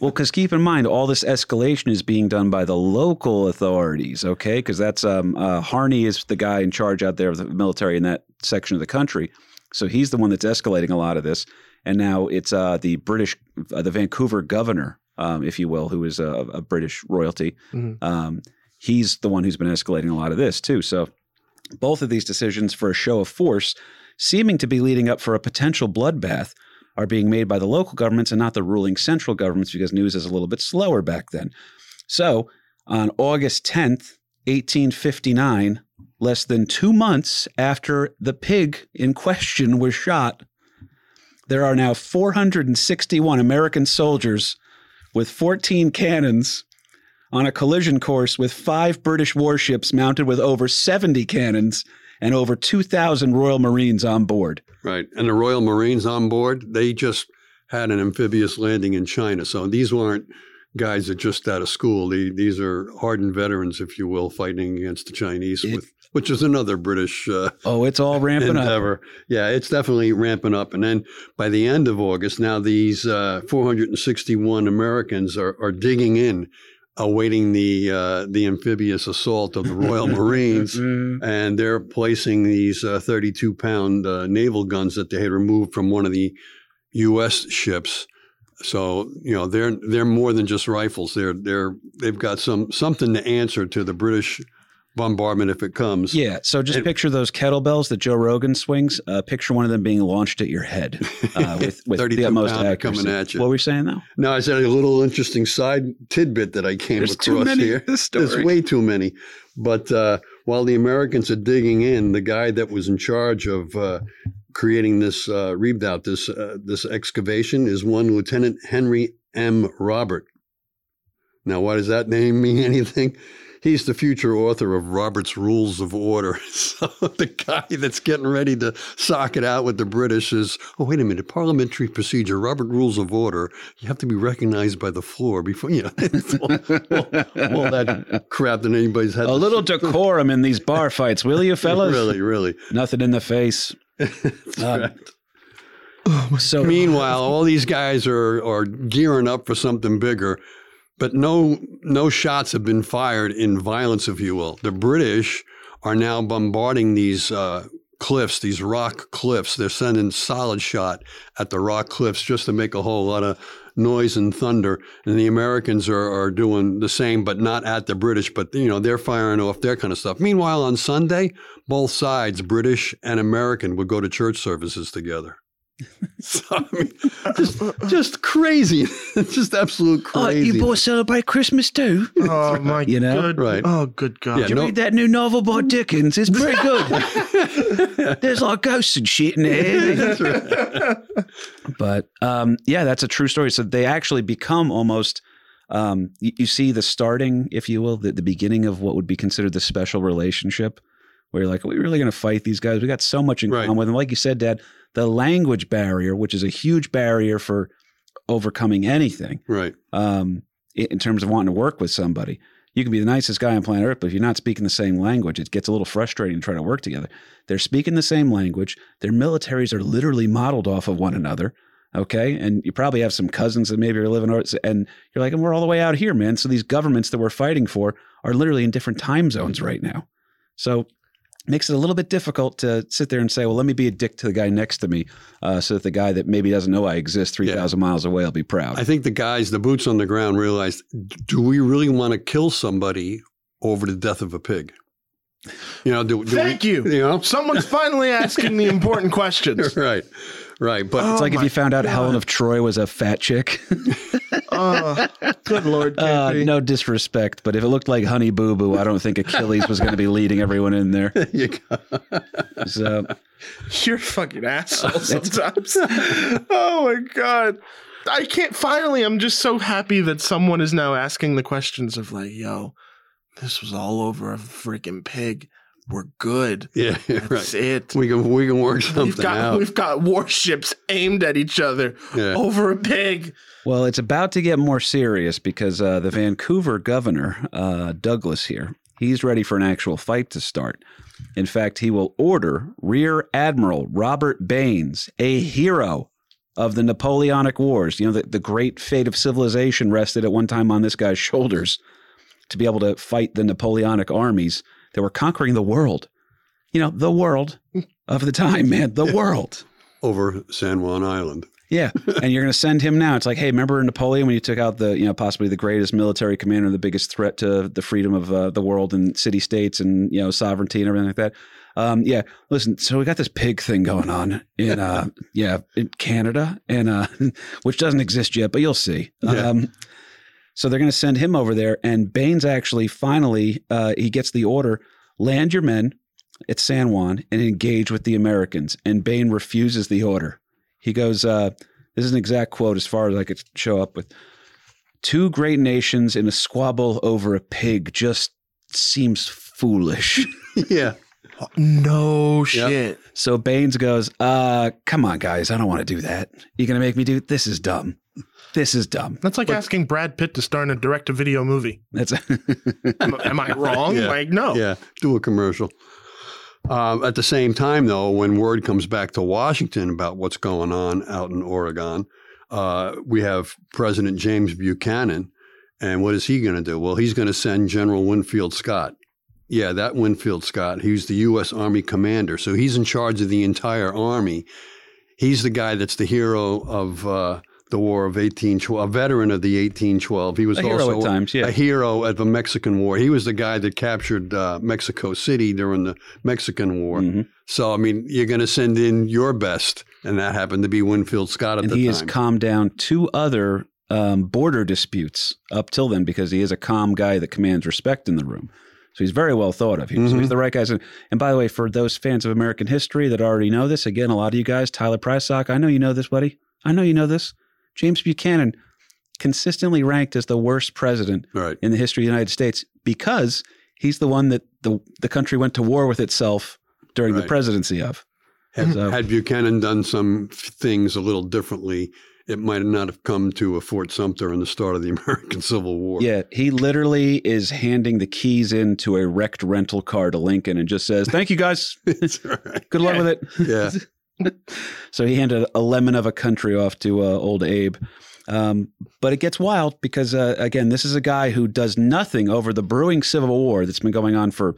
Well, because keep in mind, all this escalation is being done by the local authorities, okay? Because that's um, uh, Harney is the guy in charge out there of the military in that section of the country, so he's the one that's escalating a lot of this. And now it's uh, the British, uh, the Vancouver governor, um, if you will, who is a, a British royalty. Mhm. Um, he's the one who's been escalating a lot of this too. So both of these decisions for a show of force, seeming to be leading up for a potential bloodbath, are being made by the local governments and not the ruling central governments because news is a little bit slower back then. So on August 10th, 1859, less than two months after the pig in question was shot, there are now 461 American soldiers with 14 cannons on a collision course with five British warships mounted with over 70 cannons and over 2,000 Royal Marines on board. Right. And the Royal Marines on board, they just had an amphibious landing in China. So these weren't guys that just out of school. They, these are hardened veterans, if you will, fighting against the Chinese, It- with, which is another British uh, Oh, it's all ramping up. Yeah, it's definitely ramping up. And then by the end of August, now these uh, 461 Americans are, are digging in, awaiting the uh, the amphibious assault of the Royal Marines. Mm. And they're placing these uh, 32 pound uh, naval guns that they had removed from one of the U.S. ships. So you know they're they're more than just rifles. They're they're they've got some something to answer to the British bombardment if it comes. Yeah, so just And- picture those kettlebells that Joe Rogan swings. Uh, picture one of them being launched at your head uh, with, with 32 the utmost accuracy. coming at you. What were you saying though? No, I said a little interesting side tidbit that I came There's across too many here. this There's way too many. But uh, while the Americans are digging in, the guy that was in charge of uh, creating this uh, redoubt, this uh, this excavation, is one Lieutenant Henry M. Robert. Now, why does that name mean anything? He's the future author of Robert's Rules of Order. So the guy that's getting ready to sock it out with the British is, oh, wait a minute, parliamentary procedure, Robert Rules of Order. You have to be recognized by the floor before, you know, all, all- all that crap that anybody's had. A little decorum in these bar fights, will you, fellas? Really, really. Nothing in the face. Um, right. So Meanwhile, all these guys are are gearing up for something bigger, but no no shots have been fired in violence, if you will. The British are now bombarding these uh, cliffs, these rock cliffs. They're sending solid shot at the rock cliffs just to make a whole lot of noise and thunder. And the Americans are, are doing the same, but not at the British. But you know they're firing off their kind of stuff. Meanwhile, on Sunday, both sides, British and American, would go to church services together. So, I mean, just, just crazy. just absolute Oh, crazy. you boys celebrate Christmas too? Oh my You know? good. Right. Oh good God. Yeah, Did you no- read that new novel by Dickens? It's pretty good. There's like ghosts and shit in there. That's right. But um, yeah, that's a true story. So they actually become almost. Um, you, you see the starting, if you will, the, the beginning of what would be considered the special relationship, where you're like, are we really going to fight these guys? We got so much in Right. common with them. Like you said, Dad, the language barrier, which is a huge barrier for overcoming anything, Right. um, in terms of wanting to work with somebody. You can be the nicest guy on planet Earth, but if you're not speaking the same language, it gets a little frustrating to try to work together. They're speaking the same language. Their militaries are literally modeled off of one another. Okay. And you probably have some cousins that maybe are living, or- and you're like, and we're all the way out here, man. So these governments that we're fighting for are literally in different time zones right now. So makes it a little bit difficult to sit there and say, well, let me be a dick to the guy next to me uh, so that the guy that maybe doesn't know I exist 3,000 miles away will be proud. I think the guys, the boots on the ground, realized: Do we really want to kill somebody over the death of a pig? You know, do, do Thank we, you. You know, Someone's finally asking the important questions. right, right. But Oh, It's like if you found out God. Helen of Troy was a fat chick. Oh, good Lord. Uh, no disrespect, but if it looked like Honey Boo Boo, I don't think Achilles was going to be leading everyone in there. there you go. So, You're a fucking asshole sometimes. oh my god. I can't finally I'm just so happy that someone is now asking the questions of like, yo, this was all over a freaking pig. We're good. Yeah, That's right. it. We can we can work We've something got out. we've got warships aimed at each other Yeah. over a pig. well, it's about to get more serious because uh, the Vancouver governor, uh, Douglas here, he's ready for an actual fight to start. In fact, he will order Rear Admiral Robert Baynes, a hero of the Napoleonic Wars. You know, the, the great fate of civilization rested at one time on this guy's shoulders to be able to fight the Napoleonic armies that were conquering the world. You know, the world of the time, man, the world. over San Juan Island. Yeah, and you're going to send him now. It's like, hey, remember Napoleon when you took out the, you know, possibly the greatest military commander, the biggest threat to the freedom of uh, the world and city states and you know sovereignty and everything like that. Um, yeah, listen. So we got this pig thing going on in, uh, yeah, in Canada, and uh, which doesn't exist yet, but you'll see. Yeah. Um, so they're going to send him over there, and Baynes actually finally uh, he gets the order: land your men at San Juan and engage with the Americans. And Bain refuses the order. He goes, uh, "This is an exact quote as far as I could show up with." two great nations in a squabble over a pig just seems foolish. yeah. No shit. so Baynes goes, uh, come on, guys, I don't want to do that. You're gonna make me do this is dumb. This is dumb. That's like asking Brad Pitt to star in a direct to video movie. That's Am, am I wrong? Yeah. Like, no. Yeah. Do a commercial. Um, at the same time, though, when word comes back to Washington about what's going on out in Oregon, uh, we have President James Buchanan. And what is he going to do? Well, he's going to send General Winfield Scott. Yeah, that Winfield Scott. He's the U.S. Army commander. So he's in charge of the entire Army. He's the guy that's the hero of uh, the War of 1812, a veteran of the 1812. He was a hero also at times, yeah. a hero at the Mexican War. He was the guy that captured uh, Mexico City during the Mexican War. Mhm. So, I mean, you're going to send in your best, and that happened to be Winfield Scott at and the he has calmed down two other um, border disputes up till then because he is a calm guy that commands respect in the room. So he's very well thought of. So Mhm. he's the right guy. And by the way, for those fans of American history that already know this, again, a lot of you guys, Tyler Prysock, I know you know this, buddy. I know you know this. James Buchanan consistently ranked as the worst president right. in the history of the United States because he's the one that the the country went to war with itself during the presidency of. Had, So- had Buchanan done some things a little differently, it might not have come to a Fort Sumter in the start of the American Civil War. Yeah, he literally is handing the keys into a wrecked rental car to Lincoln and just says, "Thank you guys. That's right. Good luck Yeah. with it." Yeah. So he handed a lemon of a country off to uh, old Abe. Um, but it gets wild because uh, again, this is a guy who does nothing over the brewing civil war that's been going on for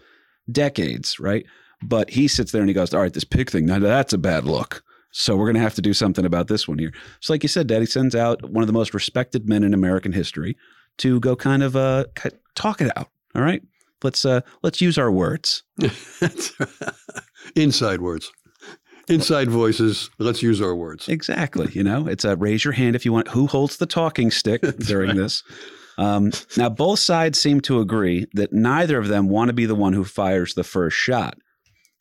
decades, right? But he sits there and he goes, "All right, this pig thing, now that's a bad look." So we're going to have to do something about this one here. So, like you said, Daddy sends out one of the most respected men in American history to go kind of uh, talk it out. All right, let's uh, let's use our words. Inside words. Inside voices. Let's use our words. Exactly. You know, it's a raise your hand if you want. Who holds the talking stick during this? Um, now, both sides seem to agree that neither of them want to be the one who fires the first shot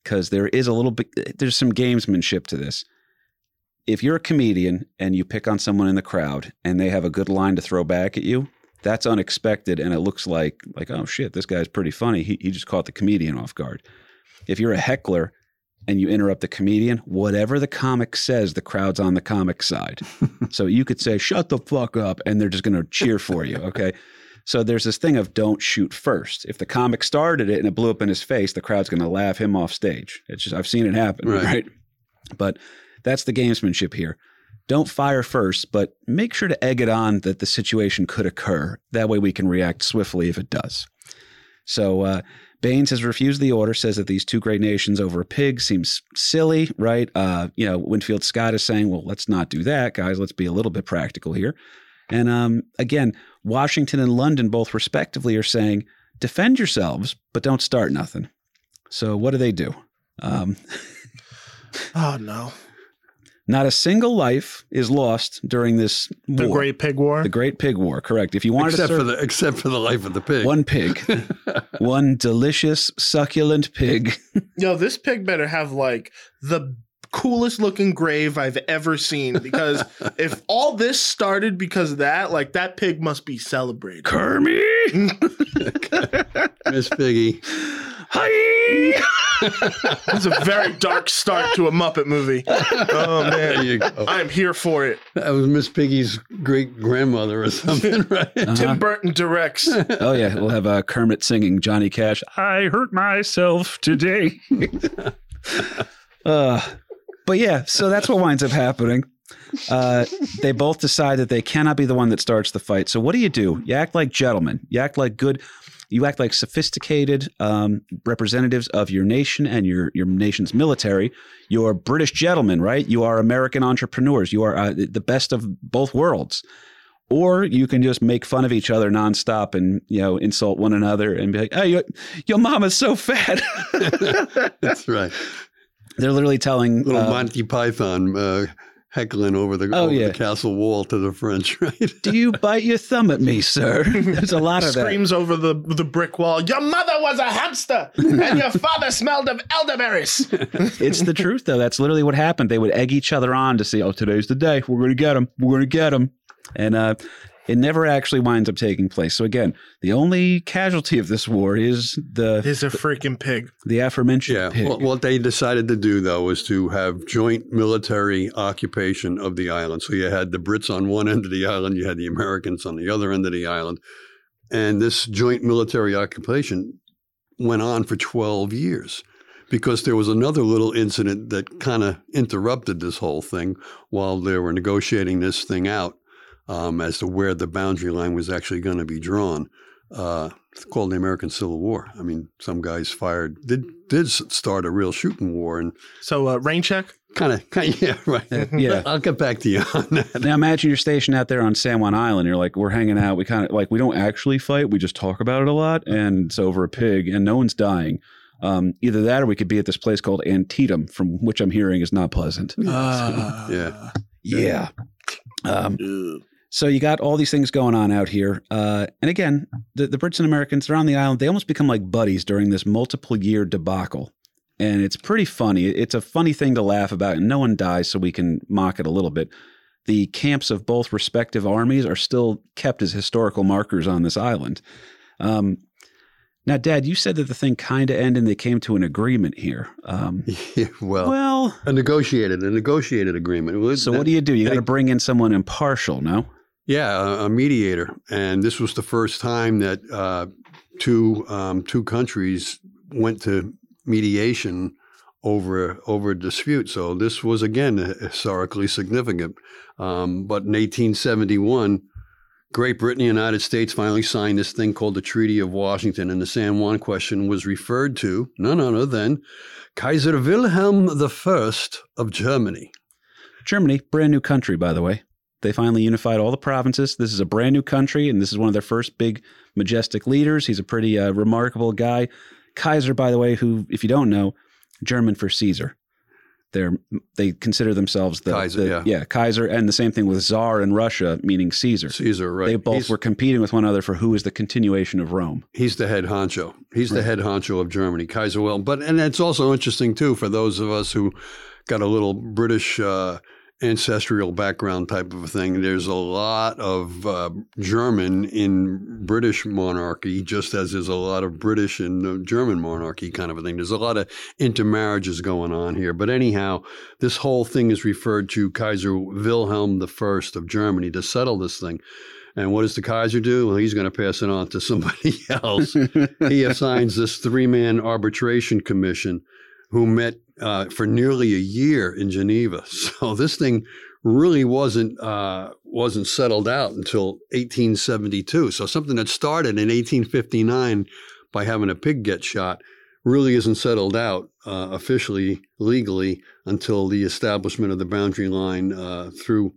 because there is a little bit, there's some gamesmanship to this. If you're a comedian and you pick on someone in the crowd and they have a good line to throw back at you, that's unexpected and it looks like like oh shit this guy's pretty funny he, he just caught the comedian off guard if you're a heckler and you interrupt the comedian, whatever the comic says, the crowd's on the comic side. so you could say, shut the fuck up, and they're just going to cheer for you. Okay. So there's this thing of don't shoot first. If the comic started it and it blew up in his face, the crowd's going to laugh him off stage. It's just, I've seen it happen. Right. Right. But that's the gamesmanship here. Don't fire first, but make sure to egg it on that the situation could occur. That way we can react swiftly if it does. So uh, Baynes has refused the order, says that these two great nations over a pig seems silly, right? Uh, you know, Winfield Scott is saying, well, let's not do that, guys. Let's be a little bit practical here. And um, again, Washington and London both respectively are saying, defend yourselves, but don't start nothing. So what do they do? Um, Oh no. Not a single life is lost during this The. Great Pig War. the Great Pig War, correct. If you wanted Except to for serve the except for the life of the pig. one pig, one delicious, succulent pig. Yo, this pig better have like the coolest looking grave I've ever seen because if all this started because of that, like that pig must be celebrated. Kermit! Miss Piggy. Hi! It's a very dark start to a Muppet movie. Oh man. you go. I am here for it. That was Miss Piggy's great grandmother or something, right? Uh-huh. Tim Burton directs. Oh yeah, we'll have uh, Kermit singing Johnny Cash. I hurt myself today. uh, but yeah, so that's what winds up happening. Uh, they both decide that they cannot be the one that starts the fight. So what do you do? You act like gentlemen. You act like good. You act like sophisticated um, representatives of your nation and your your nation's military. You're British gentlemen, right? You are American entrepreneurs. You are uh, the best of both worlds or you can just make fun of each other nonstop and you know insult one another and be like, "Hey, your, your mama's so fat." That's right. They're literally telling Little uh, Monty Python uh, heckling over the Oh, over yeah. the castle wall to the French, right? "Do you bite your thumb at me, sir?" There's a lot of that. Screams over the the brick wall. Your mother was a hamster, and your father smelled of elderberries. It's the truth, though. That's literally what happened. They would egg each other on to say, "Oh, today's the day. We're going to get him. We're going to get him." And uh, It never actually winds up taking place. So again, the only casualty of this war is the Is a freaking pig. the aforementioned Yeah. pig. Well, what they decided to do, though, was to have joint military occupation of the island. So you had the Brits on one end of the island, you had the Americans on the other end of the island. And this joint military occupation went on for 12 years because there was another little incident that kind of interrupted this whole thing while they were negotiating this thing out um, as to where the boundary line was actually going to be drawn. Uh, it's called the American Civil War. I mean, some guys fired did did start a real shooting war and So uh, rain check. kind of kind of yeah right. yeah. I'll get back to you on that. Now imagine you're stationed out there on San Juan Island. You're like, we're hanging out. We kind of like we don't actually fight. We just talk about it a lot, and it's over a pig, and no one's dying. Um, either that, or we could be at this place called Antietam, from which I'm hearing is not pleasant. Uh, Yeah. Yeah. Um, so you got all these things going on out here, uh, and again, the, the Brits and Americans they're on the island. They almost become like buddies during this multiple year debacle, and it's pretty funny. It's a funny thing to laugh about, and no one dies, so we can mock it a little bit. The camps of both respective armies are still kept as historical markers on this island. Um, now, Dad, you said that the thing kind of ended. and They came to an agreement here. Um, Yeah, well, well, a negotiated a negotiated agreement. Was- so what do you do? You got to bring in someone impartial, no? Yeah, a, mediator, and this was the first time that uh, two um, two countries went to mediation over over a dispute. So this was again historically significant. Um, but in 1871, Great Britain and the United States finally signed this thing called the Treaty of Washington, and the San Juan question was referred to none other than Kaiser Wilhelm I of Germany. Germany, brand new country, by the way. They finally unified all the provinces. This is a brand new country, and this is one of their first big, majestic leaders. He's a pretty uh, remarkable guy. Kaiser, by the way, who, if you don't know, German for Caesar. They're they consider themselves the Kaiser, the- yeah. Kaiser, and the same thing with Tsar in Russia, meaning Caesar. Caesar, right? They both He's- were competing with one another for who is the continuation of Rome. He's the head honcho. He's the head honcho of Germany, Kaiser Wilhelm. But and it's also interesting too for those of us who got a little British uh, ancestral background type of a thing. There's a lot of uh, German in British monarchy, just as there's a lot of British in uh, German monarchy kind of a thing. There's a lot of intermarriages going on here. But anyhow, this whole thing is referred to Kaiser Wilhelm I of Germany to settle this thing. And what does the Kaiser do? Well, he's going to pass it on to somebody else. he assigns this three man arbitration commission who met uh, for nearly a year in Geneva. So this thing really wasn't uh, wasn't settled out until 1872. So something that started in 1859 by having a pig get shot really isn't settled out uh, officially legally until the establishment of the boundary line uh, through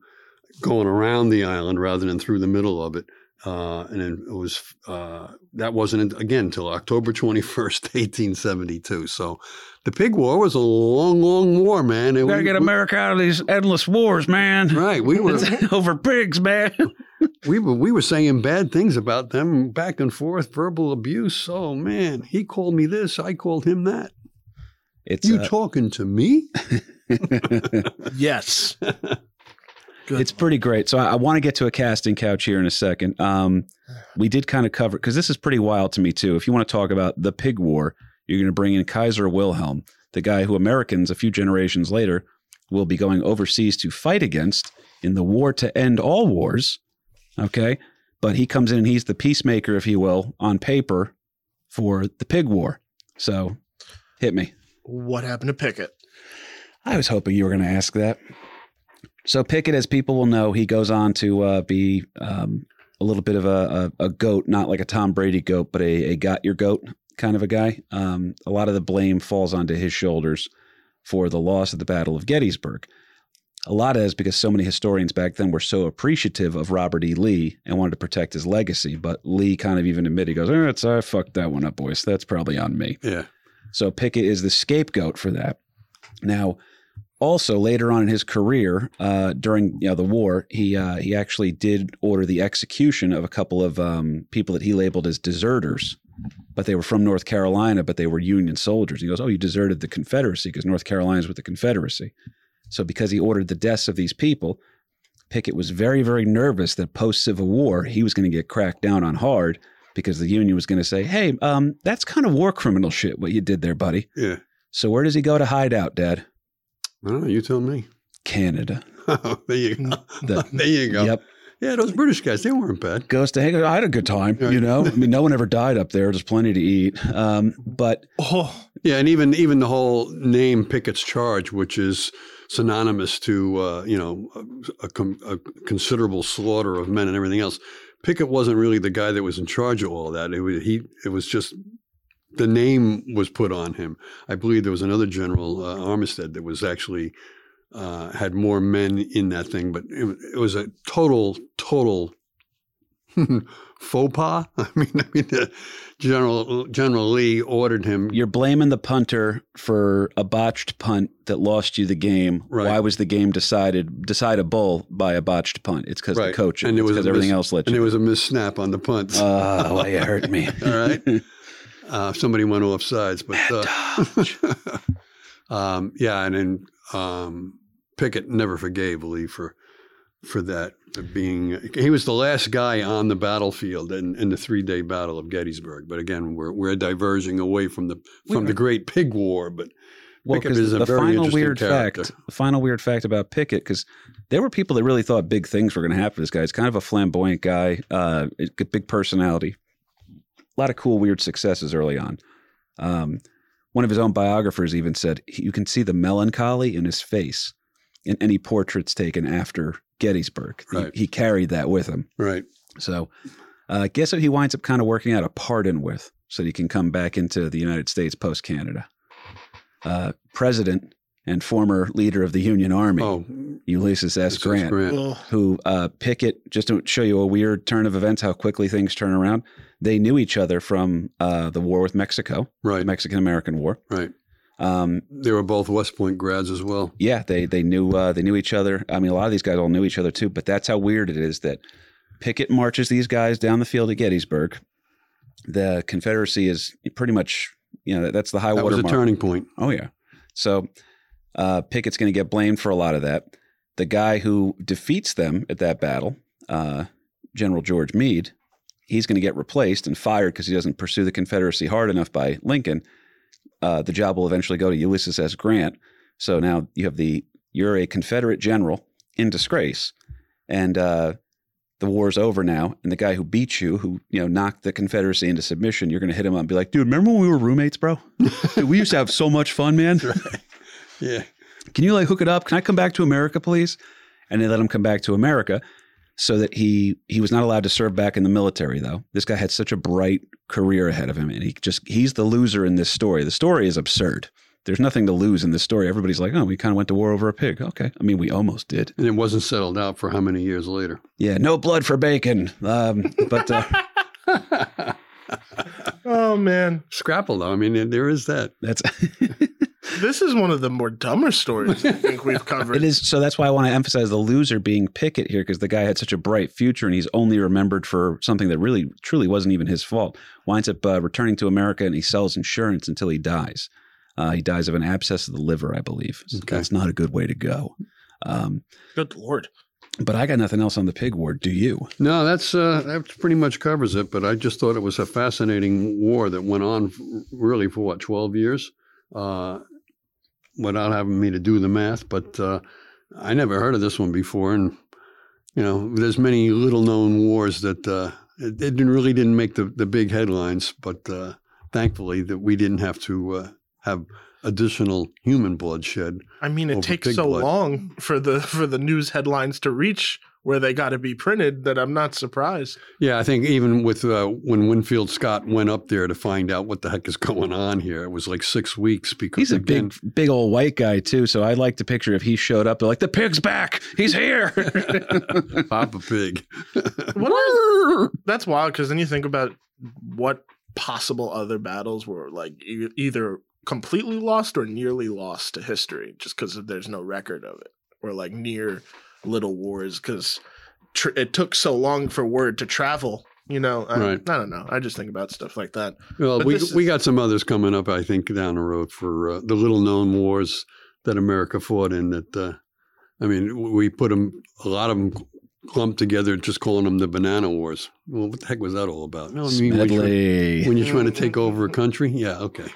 going around the island rather than through the middle of it. Uh, and it was uh, that wasn't again until October twenty first, eighteen seventy two. So the pig war was a long, long war, man. And Gotta we- get we- America out of these endless wars, man. right. We were over pigs, man. we were we were saying bad things about them back and forth, verbal abuse. Oh man, he called me this, I called him that. It's You uh, talking to me? Yes. Good. it's pretty great. So I, I want to get to a casting couch here in a second. Um, we did kind of cover because this is pretty wild to me too. If you want to talk about the pig war, you're going to bring in Kaiser Wilhelm, the guy who Americans a few generations later will be going overseas to fight against in the war to end all wars. Okay, but he comes in and he's the peacemaker, if you will, on paper for the pig war. So hit me. what happened to Pickett? I was hoping you were going to ask that. So Pickett, as people will know, he goes on to uh, be um, a little bit of a, a, a goat, not like a Tom Brady goat, but a, a got your goat kind of a guy. Um, a lot of the blame falls onto his shoulders for the loss of the Battle of Gettysburg. A lot of it is because so many historians back then were so appreciative of Robert E. Lee and wanted to protect his legacy. But Lee kind of even admitted, he goes, oh, it's, I fucked that one up, boys. That's probably on me. Yeah. So Pickett is the scapegoat for that. Now, also later on in his career, uh, during you know the war, he uh, he actually did order the execution of a couple of um, people that he labeled as deserters, but they were from North Carolina, but they were Union soldiers. He goes, "Oh, you deserted the Confederacy because North Carolina's with the Confederacy." So because he ordered the deaths of these people, Pickett was very, very nervous that post Civil War he was going to get cracked down on hard because the Union was going to say, "Hey, um, that's kind of war criminal shit what you did there, buddy." Yeah. So where does he go to hide out, Dad? I don't know. You tell me. Canada. there you go. The- there you go. Yep. Yeah, those British guys, they weren't bad. Goes to hang. I had a good time. You know, I mean, no one ever died up there. There's plenty to eat. Um, but Oh, Yeah, and even even the whole name Pickett's Charge, which is synonymous to uh, you know a, a, com- a considerable slaughter of men and everything else. Pickett wasn't really the guy that was in charge of all that. It was he. It was just the name was put on him. I believe there was another general uh, Armistead that was actually uh, had more men in that thing, but it, it was a total total faux pas. I mean, I mean, uh, General General Lee ordered him you're blaming the punter for a botched punt that lost you the game. Right. Why was the game decided decidable by a botched punt? It's because Right. the coach And it was because everything mis- else let and you. there was a missnap on the punt. Oh, well, you hurt me. All right. Uh, somebody went off sides, but uh, um, yeah, and then um, Pickett never forgave Lee for for that for being. He was the last guy on the battlefield in, in the three day battle of Gettysburg. But again, we're we're diverging away from the from We the. Great Pig War. But Well, Pickett is a the very final weird character. fact, the final weird fact about Pickett, because there were people that really thought big things were going to happen. to This guy, he's kind of a flamboyant guy, uh, a big personality, a lot of cool, weird successes early on. Um, one of his own biographers even said you can see the melancholy in his face in any portraits taken after Gettysburg. He- Right. He, carried that with him. right, So, uh, guess what he winds up kind of working out a pardon with so that he can come back into the United States post Canada. Uh, President and former leader of the Union Army, oh, Ulysses S. this is Grant, oh, who uh, Pickett, just to show you a weird turn of events, how quickly things turn around, they knew each other from uh, the war with Mexico, the right, Mexican American War. right. Um, They were both West Point grads as well. yeah, they they knew uh, they knew each other. I mean, a lot of these guys all knew each other too. But that's how weird it is that Pickett marches these guys down the field at Gettysburg. The Confederacy is pretty much you know that's the high That was water a mark. turning point. Oh yeah, so uh, Pickett's going to get blamed for a lot of that. The guy who defeats them at that battle, uh, General George Meade, he's going to get replaced and fired because he doesn't pursue the Confederacy hard enough by Lincoln. Uh, the job will eventually go to Ulysses S. Grant. So now you have the you're a Confederate general in disgrace, and uh, the war's over now. And the guy who beat you, who you know knocked the Confederacy into submission, you're going to hit him up and be like, "Dude, remember when we were roommates, bro? Dude, we used to have so much fun, man. Yeah, Can you like hook it up? Can I come back to America, please?" And they let him come back to America, so that he he was not allowed to serve back in the military. Though this guy had such a bright career ahead of him, and he just he's the loser in this story. The story is absurd. There's nothing to lose in this story. Everybody's like, "Oh, we kind of went to war over a pig." Okay, I mean, we almost did. and it wasn't settled out for how many years later. Yeah, no blood for bacon. Um, but uh, oh man, Scrapple, though. I mean, there is that. that's this is one of the more dumber stories I think we've covered. it is. So that's why I want to emphasize the loser being Pickett here because the guy had such a bright future and he's only remembered for something that really, truly wasn't even his fault. Winds up uh, returning to America and he sells insurance until he dies. Uh, he dies of an abscess of the liver, I believe. So Okay. That's not a good way to go. Um, Good lord. but I got nothing else on the pig ward. Do you? No, that's uh, that pretty much covers it. But I just thought it was a fascinating war that went on really for what twelve years, uh, without having me to do the math. But uh, I never heard of this one before, and you know, there's many little known wars that uh, it, it didn't, really didn't make the, the big headlines. But uh, thankfully, that we didn't have to uh, have additional human bloodshed. I mean, it takes so blood. long for the for the news headlines to reach where they got to be printed that I'm not surprised. Yeah, I think even with uh, when Winfield Scott went up there to find out what the heck is going on here, it was like six weeks because He's a again, big, big old white guy too. So I like to picture if he showed up, they're like, the pig's back. He's here. Papa Pig. What are- that's wild because then you think about what possible other battles were like e- either completely lost or nearly lost to history just because there's no record of it or like near little wars because tr- it took so long for word to travel you know I, Right. I don't know i just think about stuff like that well, But we this we got some others coming up. I think down the road for uh, the little known wars that America fought in that uh, I mean, we put them a lot of them clumped together, just calling them the Banana Wars. Well, what the heck was that all about? No, I mean, when you're, when you're trying to take over a country, yeah, okay.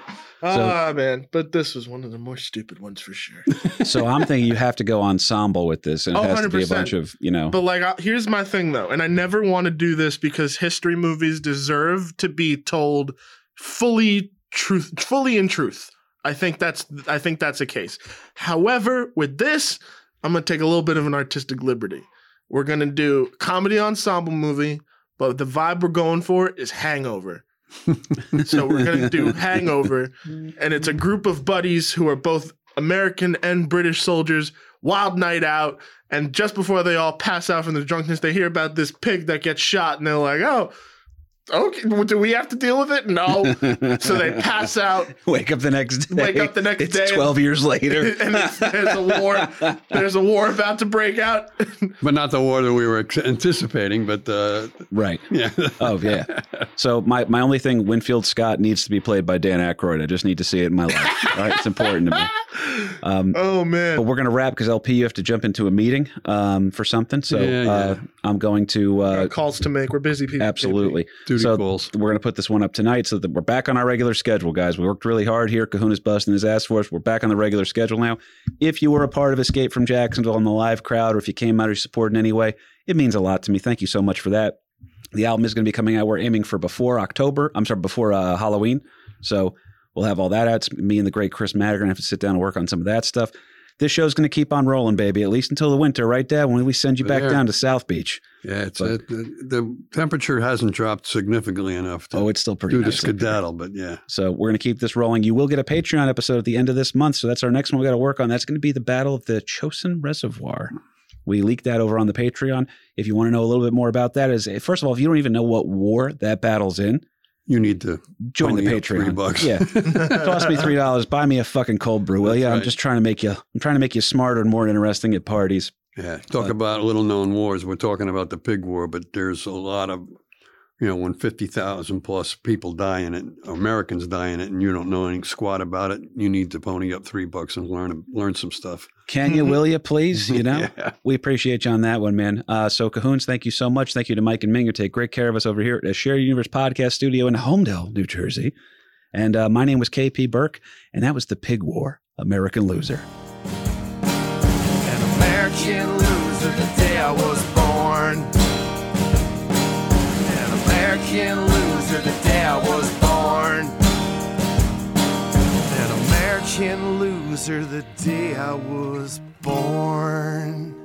Ah, man. But this was one of the more stupid ones for sure. so I'm thinking you have to go ensemble with this, and it Oh, has to be a bunch of you know. But like, I- here's my thing though, and I never want to do this because history movies deserve to be told fully truth, fully in truth. I think that's I think that's a case. However, with this, I'm gonna take a little bit of an artistic liberty. We're gonna do comedy ensemble movie, but the vibe we're going for is Hangover. So we're gonna do Hangover, and it's a group of buddies who are both American and British soldiers. Wild night out, and just before they all pass out from the drunkenness, they hear about this pig that gets shot, and they're like, "Oh, okay, well, do we have to deal with it?" No. so they pass out, wake up the next day. Wake up the next it's day and- Twelve years later. and there's a war. There's a war about to break out. But not the war that we were anticipating, but uh, right. yeah. Oh yeah. So my, my only thing, Winfield Scott needs to be played by Dan Aykroyd. I just need to see it in my life. All right, it's important to me. Um, oh man. but we're gonna wrap because LP, you have to jump into a meeting um, for something. So Yeah, uh, I'm going to uh, calls to make. We're busy people. absolutely. Duty so we're gonna put this one up tonight so that we're back on our regular schedule, guys. We worked really hard here. Kahuna's busting his ass for us. We're back on the regular schedule now. If you were a part of Escape from Jacksonville in the live crowd, or if you came out or you support in any way, it means a lot to me. Thank you so much for that. The album is going to be coming out. We're aiming for before October. I'm sorry, before uh, Halloween. So we'll have all that out. It's me and the great Chris Matt are going to have to sit down and work on some of that stuff. This show's going to keep on rolling, baby, at least until the winter, right, Dad? When we send you We're back there. down to South Beach. Yeah, it's But- uh, the, the temperature hasn't dropped significantly enough to Oh, it's still pretty do the nice. up skedaddle, but yeah. So we're going to keep this rolling. You will get a Patreon episode at the end of this month. So that's our next one we got to work on. That's going to be the Battle of the Chosin Reservoir. We leaked that over on the Patreon. If you want to know a little bit more about that, is first of all, if you don't even know what war that battle's in, You need to join the Patreon. Three bucks. Yeah, toss me three dollars. Buy me a fucking cold brew, will you? I'm just trying to make you. I'm trying to make you smarter and more interesting at parties. Yeah, talk But- about little known wars. We're talking about the pig war, but there's a lot of, you know, when 50,000 plus people die in it, Americans die in it, and you don't know any squat about it, you need to pony up three bucks and learn learn some stuff. Can you, will you, please? You know, Yeah. we appreciate you on that one, man. Uh, so, Kahuna's, thank you so much. Thank you to Mike and Ming who take great care of us over here at the Share Universe Podcast Studio in Holmdel, New Jersey. And uh, my name was KP Burke, and that was the Pig War, American Loser. An American loser the day I was born. An American loser the day I was born. An American the day I was born.